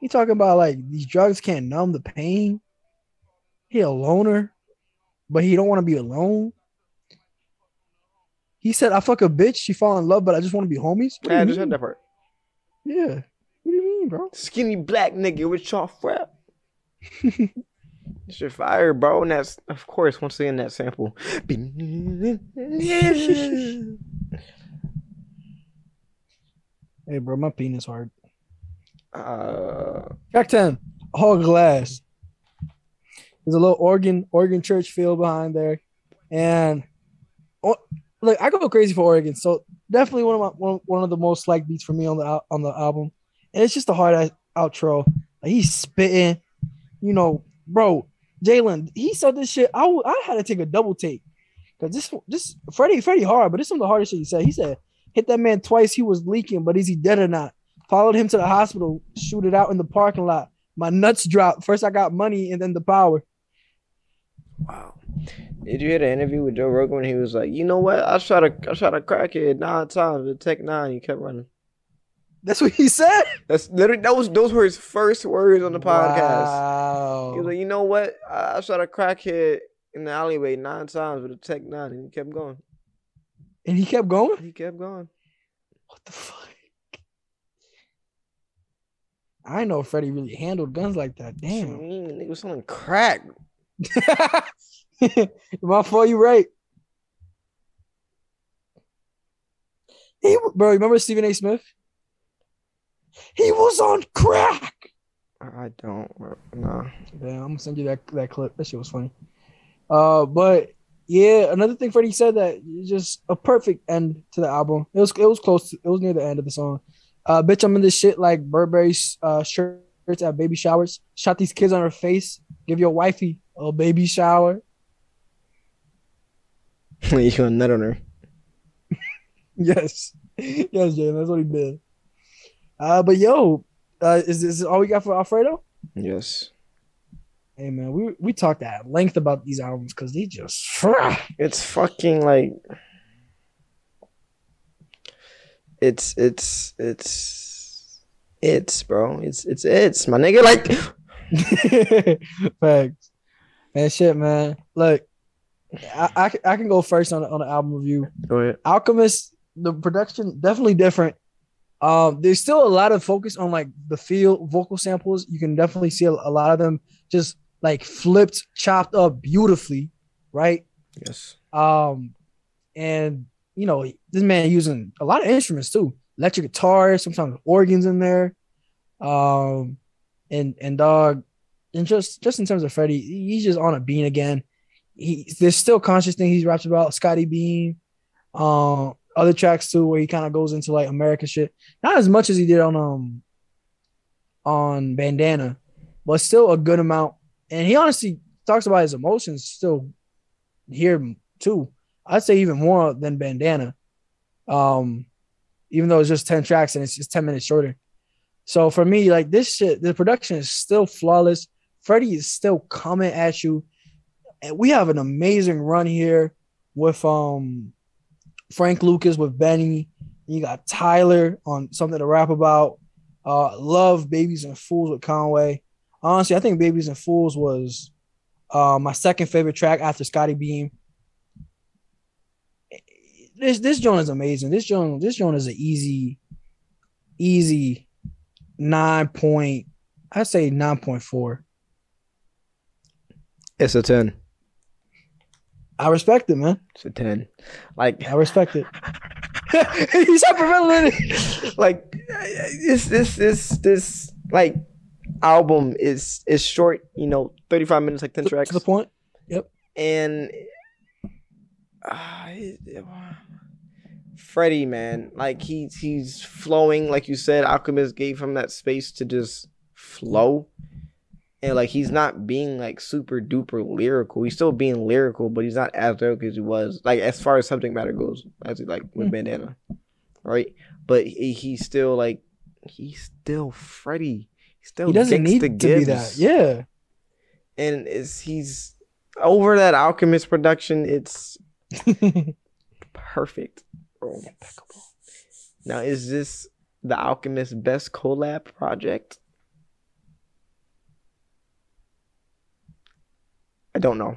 He talking about like these drugs can't numb the pain. He a loner, but he don't want to be alone. He said, "I fuck a bitch, she fall in love, but I just want to be homies." What Yeah, I just mean? heard that part. Yeah, what do you mean, bro? Skinny black nigga with chalk rap. Shit fire, bro. And that's of course once again that sample. Hey, bro, my penis hard. uh, Track 10, All Glass. There's a little Oregon organ church feel behind there. And like I go crazy for Oregon. So definitely one of my one, one of the most liked beats for me on the on the album. And it's just a hard outro. Like he's spitting, you know, bro. Jalen, he said this shit. I had to take a double take. Cause this this Freddie, Freddie hard, but this is some of the hardest shit he said. He said, hit that man twice, he was leaking, but is he dead or not? Followed him to the hospital, shoot it out in the parking lot. My nuts dropped. First I got money and then the power. Wow. Did you hear the interview with Joe Rogan when he was like, you know what? I shot a I shot a crackhead nine times with a Tech Nine. He kept running. That's what he said. That's literally that was those were his first words on the podcast. Wow. He was like, you know what? I, I shot a crackhead in the alleyway nine times with a Tech Nine, and he kept going. and he kept going. He kept going. What the fuck? I know Freddie really handled guns like that. What you Damn. mean? Nigga was selling crack. My fault. You right. He, bro, remember Stephen A. Smith? He was on crack. I don't. No. Yeah, I'm gonna send you that that clip. That shit was funny. Uh, but yeah, another thing Freddie said that just a perfect end to the album. It was it was close. To, it was near the end of the song. Uh, bitch, I'm in this shit like Burberry's uh shirts at baby showers. Shot these kids on her face. Give your wifey a baby shower. you gonna nut on her? Yes, yes, Jay. That's what he did. Uh, but yo, uh, is this all we got for Alfredo? Yes. Hey man, we we talked at length about these albums because they just It's fucking like. It's it's it's it's bro. It's it's it's my nigga. Like Facts. Man, shit, man. Look, I, I, can- I can go first on, the- on the album review. go ahead. Alchemist, the production definitely different. Um, there's still a lot of focus on like the field vocal samples. You can definitely see a, a lot of them just like flipped, chopped up beautifully, right? Yes. Um, and you know, this man using a lot of instruments too, electric guitars, sometimes organs in there. Um, and and dog, and just just in terms of Freddie, he's just on a bean again. He there's still conscious thing he's raps about Scottie Beam, um, other tracks too where he kind of goes into like America shit. Not as much as he did on um on Bandana, but still a good amount. And he honestly talks about his emotions still here too. I'd say even more than Bandana. Um, even though it's just 10 tracks and it's just 10 minutes shorter. So for me, like this shit, the production is still flawless. Freddie is still coming at you. And we have an amazing run here with um Frank Lucas with Benny. You got Tyler on something to rap about. Uh love Babies and Fools with Conway. Honestly, I think Babies and Fools was uh my second favorite track after Scottie Beam this this joint is amazing. This joint this joint is an easy, easy nine point. I'd say nine point four. It's a ten. I respect it, man. It's a ten. Like I respect it. He's hyperventilating. like this this this this like album is is short, you know, 35 minutes like 10 To, tracks. to the point. Yep. And uh, Freddie, man, like he's he's flowing, like you said. Alchemist gave him that space to just flow, and like he's not being like super duper lyrical. He's still being lyrical, but he's not as lyrical as he was. Like as far as subject matter goes, as he like with Mm. Bandana, right? But he, he's still like he's still Freddie. He's still He doesn't need to be that. Yeah. and it's he's over that Alchemist production. It's perfect, bro. Now, is this the Alchemist best collab project? I don't know.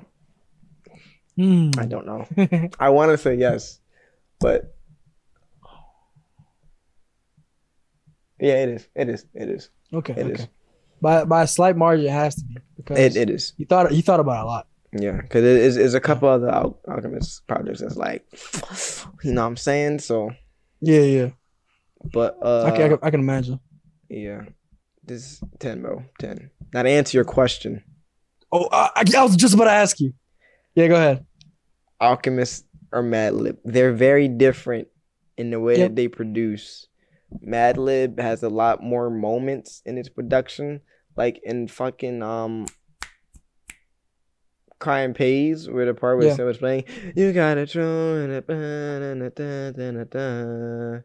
Hmm. I don't know. I want to say yes, but yeah, it is. It is. It is. okay. It okay. is. By by a slight margin, it has to be because It, it is. you thought you thought about it a lot. Yeah, because it is is a couple other Al- Alchemist projects that's like, you know what I'm saying? So, Yeah, yeah. but uh, I, can, I can I can imagine. Yeah. This is 10, bro. 10. Now to answer your question, Oh, I, I I was just about to ask you. Yeah, go ahead. Alchemist or Madlib, they're very different in the way Yep. that they produce. Madlib has a lot more moments in its production. Like in fucking um Crime Pays, where the part where Yeah. so much playing, you gotta throw in a ba-na-na-da-da-da-da."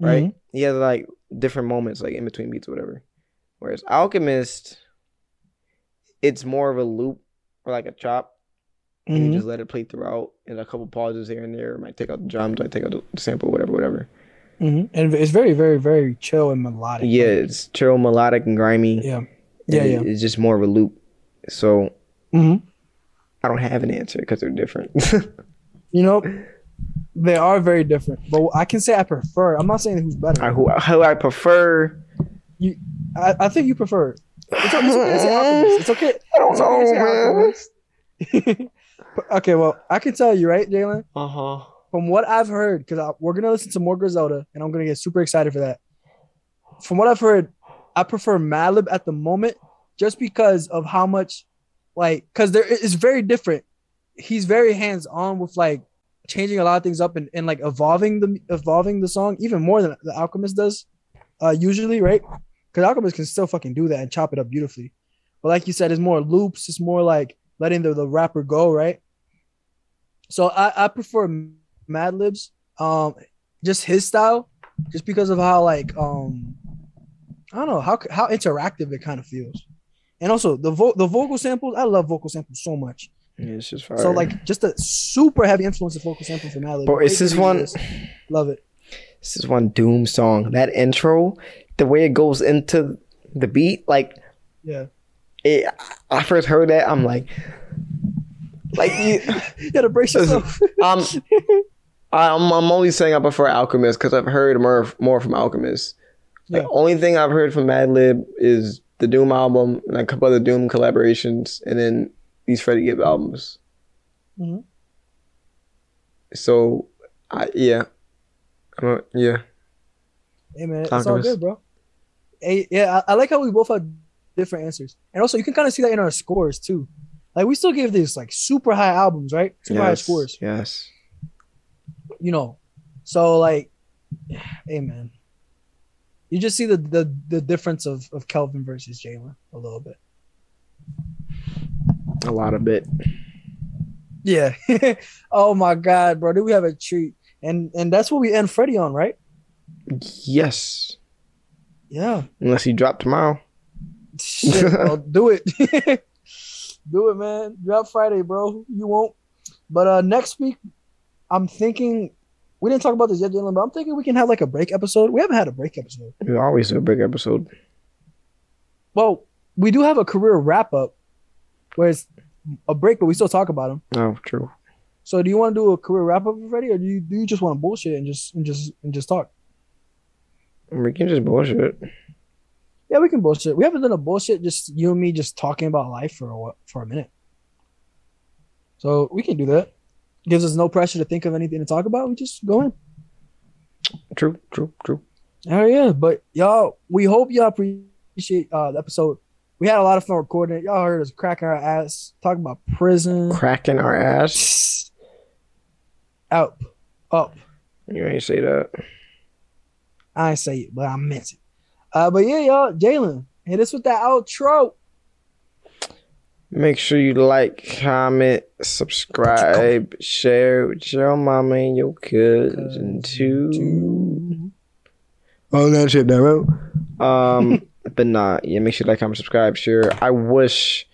right? Mhm. He has like different moments, like in between beats or whatever. Whereas Alchemist, it's more of a loop or like a chop, and Mhm. you just let it play throughout, and a couple pauses here and there. Might take out the drums, might take out the sample, whatever, whatever. Mhm. And it's very, very, very chill and melodic. Yeah, it's chill, melodic, and grimy. Yeah. and Yeah, yeah. It's just more of a loop. So hmm I don't have an answer because they're different. You know, they are very different. But I can say I prefer. I'm not saying who's better. I, who, who I prefer. I, I think you prefer. It. It's, it's okay to say Alchemist. It's okay. I don't It's okay know, man. Okay, well, I can tell you, right, Jalen? Uh huh. From what I've heard, because we're gonna listen to more Griselda, and I'm gonna get super excited for that. From what I've heard, I prefer Madlib at the moment, just because of how much, like, because there is very different. He's very hands on with like changing a lot of things up and, and like evolving the evolving the song even more than the Alchemist does, uh, usually, right? Because Alchemist can still fucking do that and chop it up beautifully. But like you said, it's more loops. It's more like letting the, the rapper go, right? So I, I prefer Madlibs, um, just his style, just because of how like um, I don't know how how interactive it kind of feels, and also the vo- the vocal samples. I love vocal samples so much. Yeah, it's just fire. So like just a super heavy influence of vocal samples from Madlib. Bro, it's this one. Love it. This is one Doom song. That intro, the way it goes into the beat, like Yeah. it, I first heard that, I'm like, like you, You gotta brace yourself. um, I'm I'm only saying I prefer Alchemist because I've heard more more from Alchemist. The Yeah. only thing I've heard from Madlib is the Doom album and a couple other Doom collaborations, and then these Freddie Gibb albums. Mhm. So, I yeah, I don't, yeah. Hey man, it's all good, bro. Hey, yeah, I, I like how we both have different answers, and also you can kind of see that in our scores too. Like we still give this like super high albums, right? Super high scores, Yes. you know. So like, hey man, you just see the the the difference of of Kelvin versus Jalen a little bit. A lot of it. Yeah. oh my god, bro, do we have a treat? And and that's what we end Freddie on, right? Yes. Yeah. Unless he dropped tomorrow. Shit, bro, do it. do it, man. Drop Friday, bro. You won't. But uh next week, I'm thinking we didn't talk about this yet, Jalen, but I'm thinking we can have like a break episode. We haven't had a break episode. We always do a big episode. Well, we do have a career wrap up where it's a break, but we still talk about them. Oh, true. So do you want to do a career wrap up already, or do you do you just want to bullshit and just and just and just talk? We can just bullshit. Yeah, we can bullshit. We haven't done a bullshit, just you and me just talking about life for a for a minute. So we can do that. Gives us no pressure to think of anything to talk about. We just go in. True, true, true. Oh yeah, but y'all, we hope y'all appreciate uh, the episode. we had a lot of fun recording it. Y'all heard us cracking our ass, talking about prison. Cracking our ass. Up, up. You ain't say that. I ain't say it, but I meant it. Uh, but yeah, y'all, Jalen, hit us with that outro. Make sure you like, comment, subscribe, share with your mama and your cousin too. All that shit, that bro. Um, but nah, yeah. Make sure you like, comment, subscribe, share. I wish,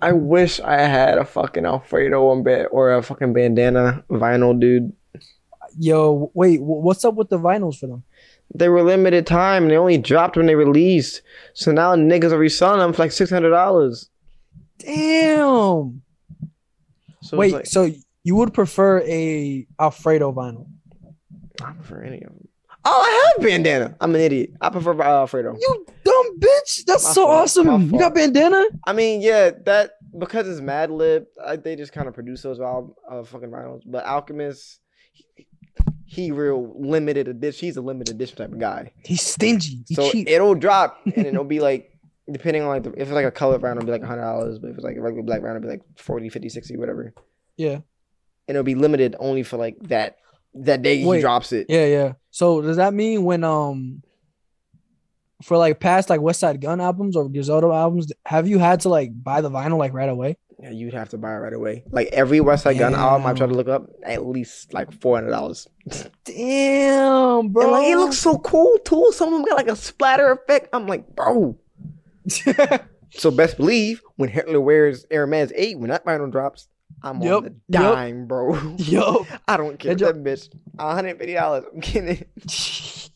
I wish I had a fucking Alfredo on bed or a fucking bandana vinyl, dude. Yo, wait, what's up with the vinyls for them? They were limited time. They only dropped when they released. So now niggas are reselling them for like six hundred dollars. Damn. So wait, like, so you would prefer a Alfredo vinyl? I prefer any of them. Oh, I have bandana. I'm an idiot. I prefer Alfredo. You dumb bitch! That's My so fault, my awesome. You fault. got bandana? I mean, yeah, that because it's Madlib, I, they just kind of produce those all uh, fucking vinyls. But Alchemist, he, he real limited edition. He's a limited edition type of guy. He's stingy. He so cheap. it'll drop and it'll be like depending on like the, if it's like a color vinyl, it'll be like hundred dollars. But if it's like a regular black vinyl, it'll be like 40, 50, 60, whatever. yeah, And it'll be limited only for like that that day he drops it. yeah, yeah. So does that mean when um for like past like Westside Gunn albums or Griselda albums, have you had to like buy the vinyl like right away? Yeah, you'd have to buy it right away. Like every Westside Gunn album, I tried to look up at least like four hundred dollars. Damn, bro. And like it looks so cool too. Some of them got like a splatter effect. I'm like, bro. So best believe when Hitler wears Hermes 8, when that vinyl drops, I'm Yup, on the dime, bro. Yo. I don't care. That That bitch, $150. I'm getting it.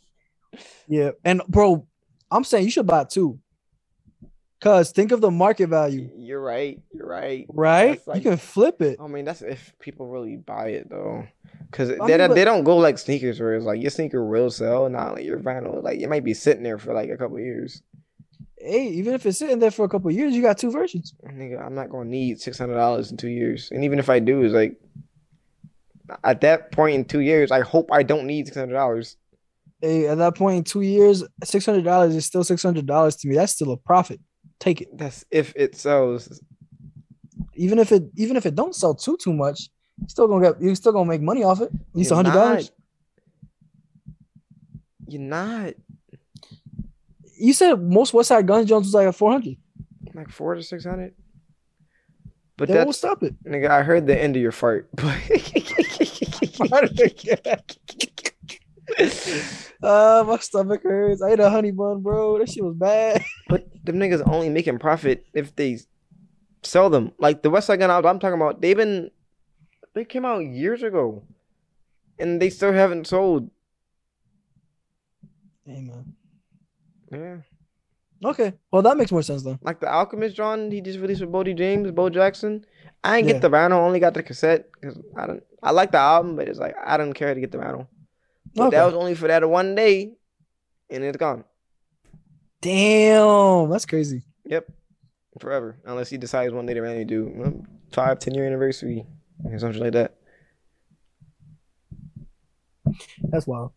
yeah, and bro, I'm saying you should buy two. Cause think of the market value, You're right. You're right. right? Like- you can flip it. I mean, that's if people really buy it though. Cause they, mean, don't- but- they don't go like sneakers where it's like your sneaker will sell, not like your vinyl. Like it might be sitting there for like a couple years. Hey, even if it's sitting there for a couple of years, you got two versions. Nigga, I'm not gonna need six hundred dollars in two years. And even if I do, it's like at that point in two years, I hope I don't need six hundred dollars. Hey, at that point in two years, six hundred dollars is still six hundred dollars to me. That's still a profit. Take it. That's if it sells. Even if it even if it don't sell too too much, you're still gonna get you're still gonna make money off it. At least hundred dollars. You're not You said most Westside Gunn's Jones was like a four hundred. like four to six hundred. But that won't stop it. nigga. I heard the end of your fart. Uh, my stomach hurts. I ate a honey bun, bro. That shit was bad. But them niggas only making profit if they sell them. Like the Westside Gunn album I'm talking about, they've been they came out years ago. And they still haven't sold. Man. Yeah. Okay. Well, that makes more sense then. Like the Alchemist jawn, he just released with Boldy James, Bo Jackson. I didn't Yeah. get the vinyl, only got the cassette because I don't. I like the album, but it's like I don't care to get the vinyl. But that was only for that one day, and it's gone. Damn, that's crazy. Yep, forever. Unless he decides one day to randomly do five, ten year anniversary or something like that. That's wild.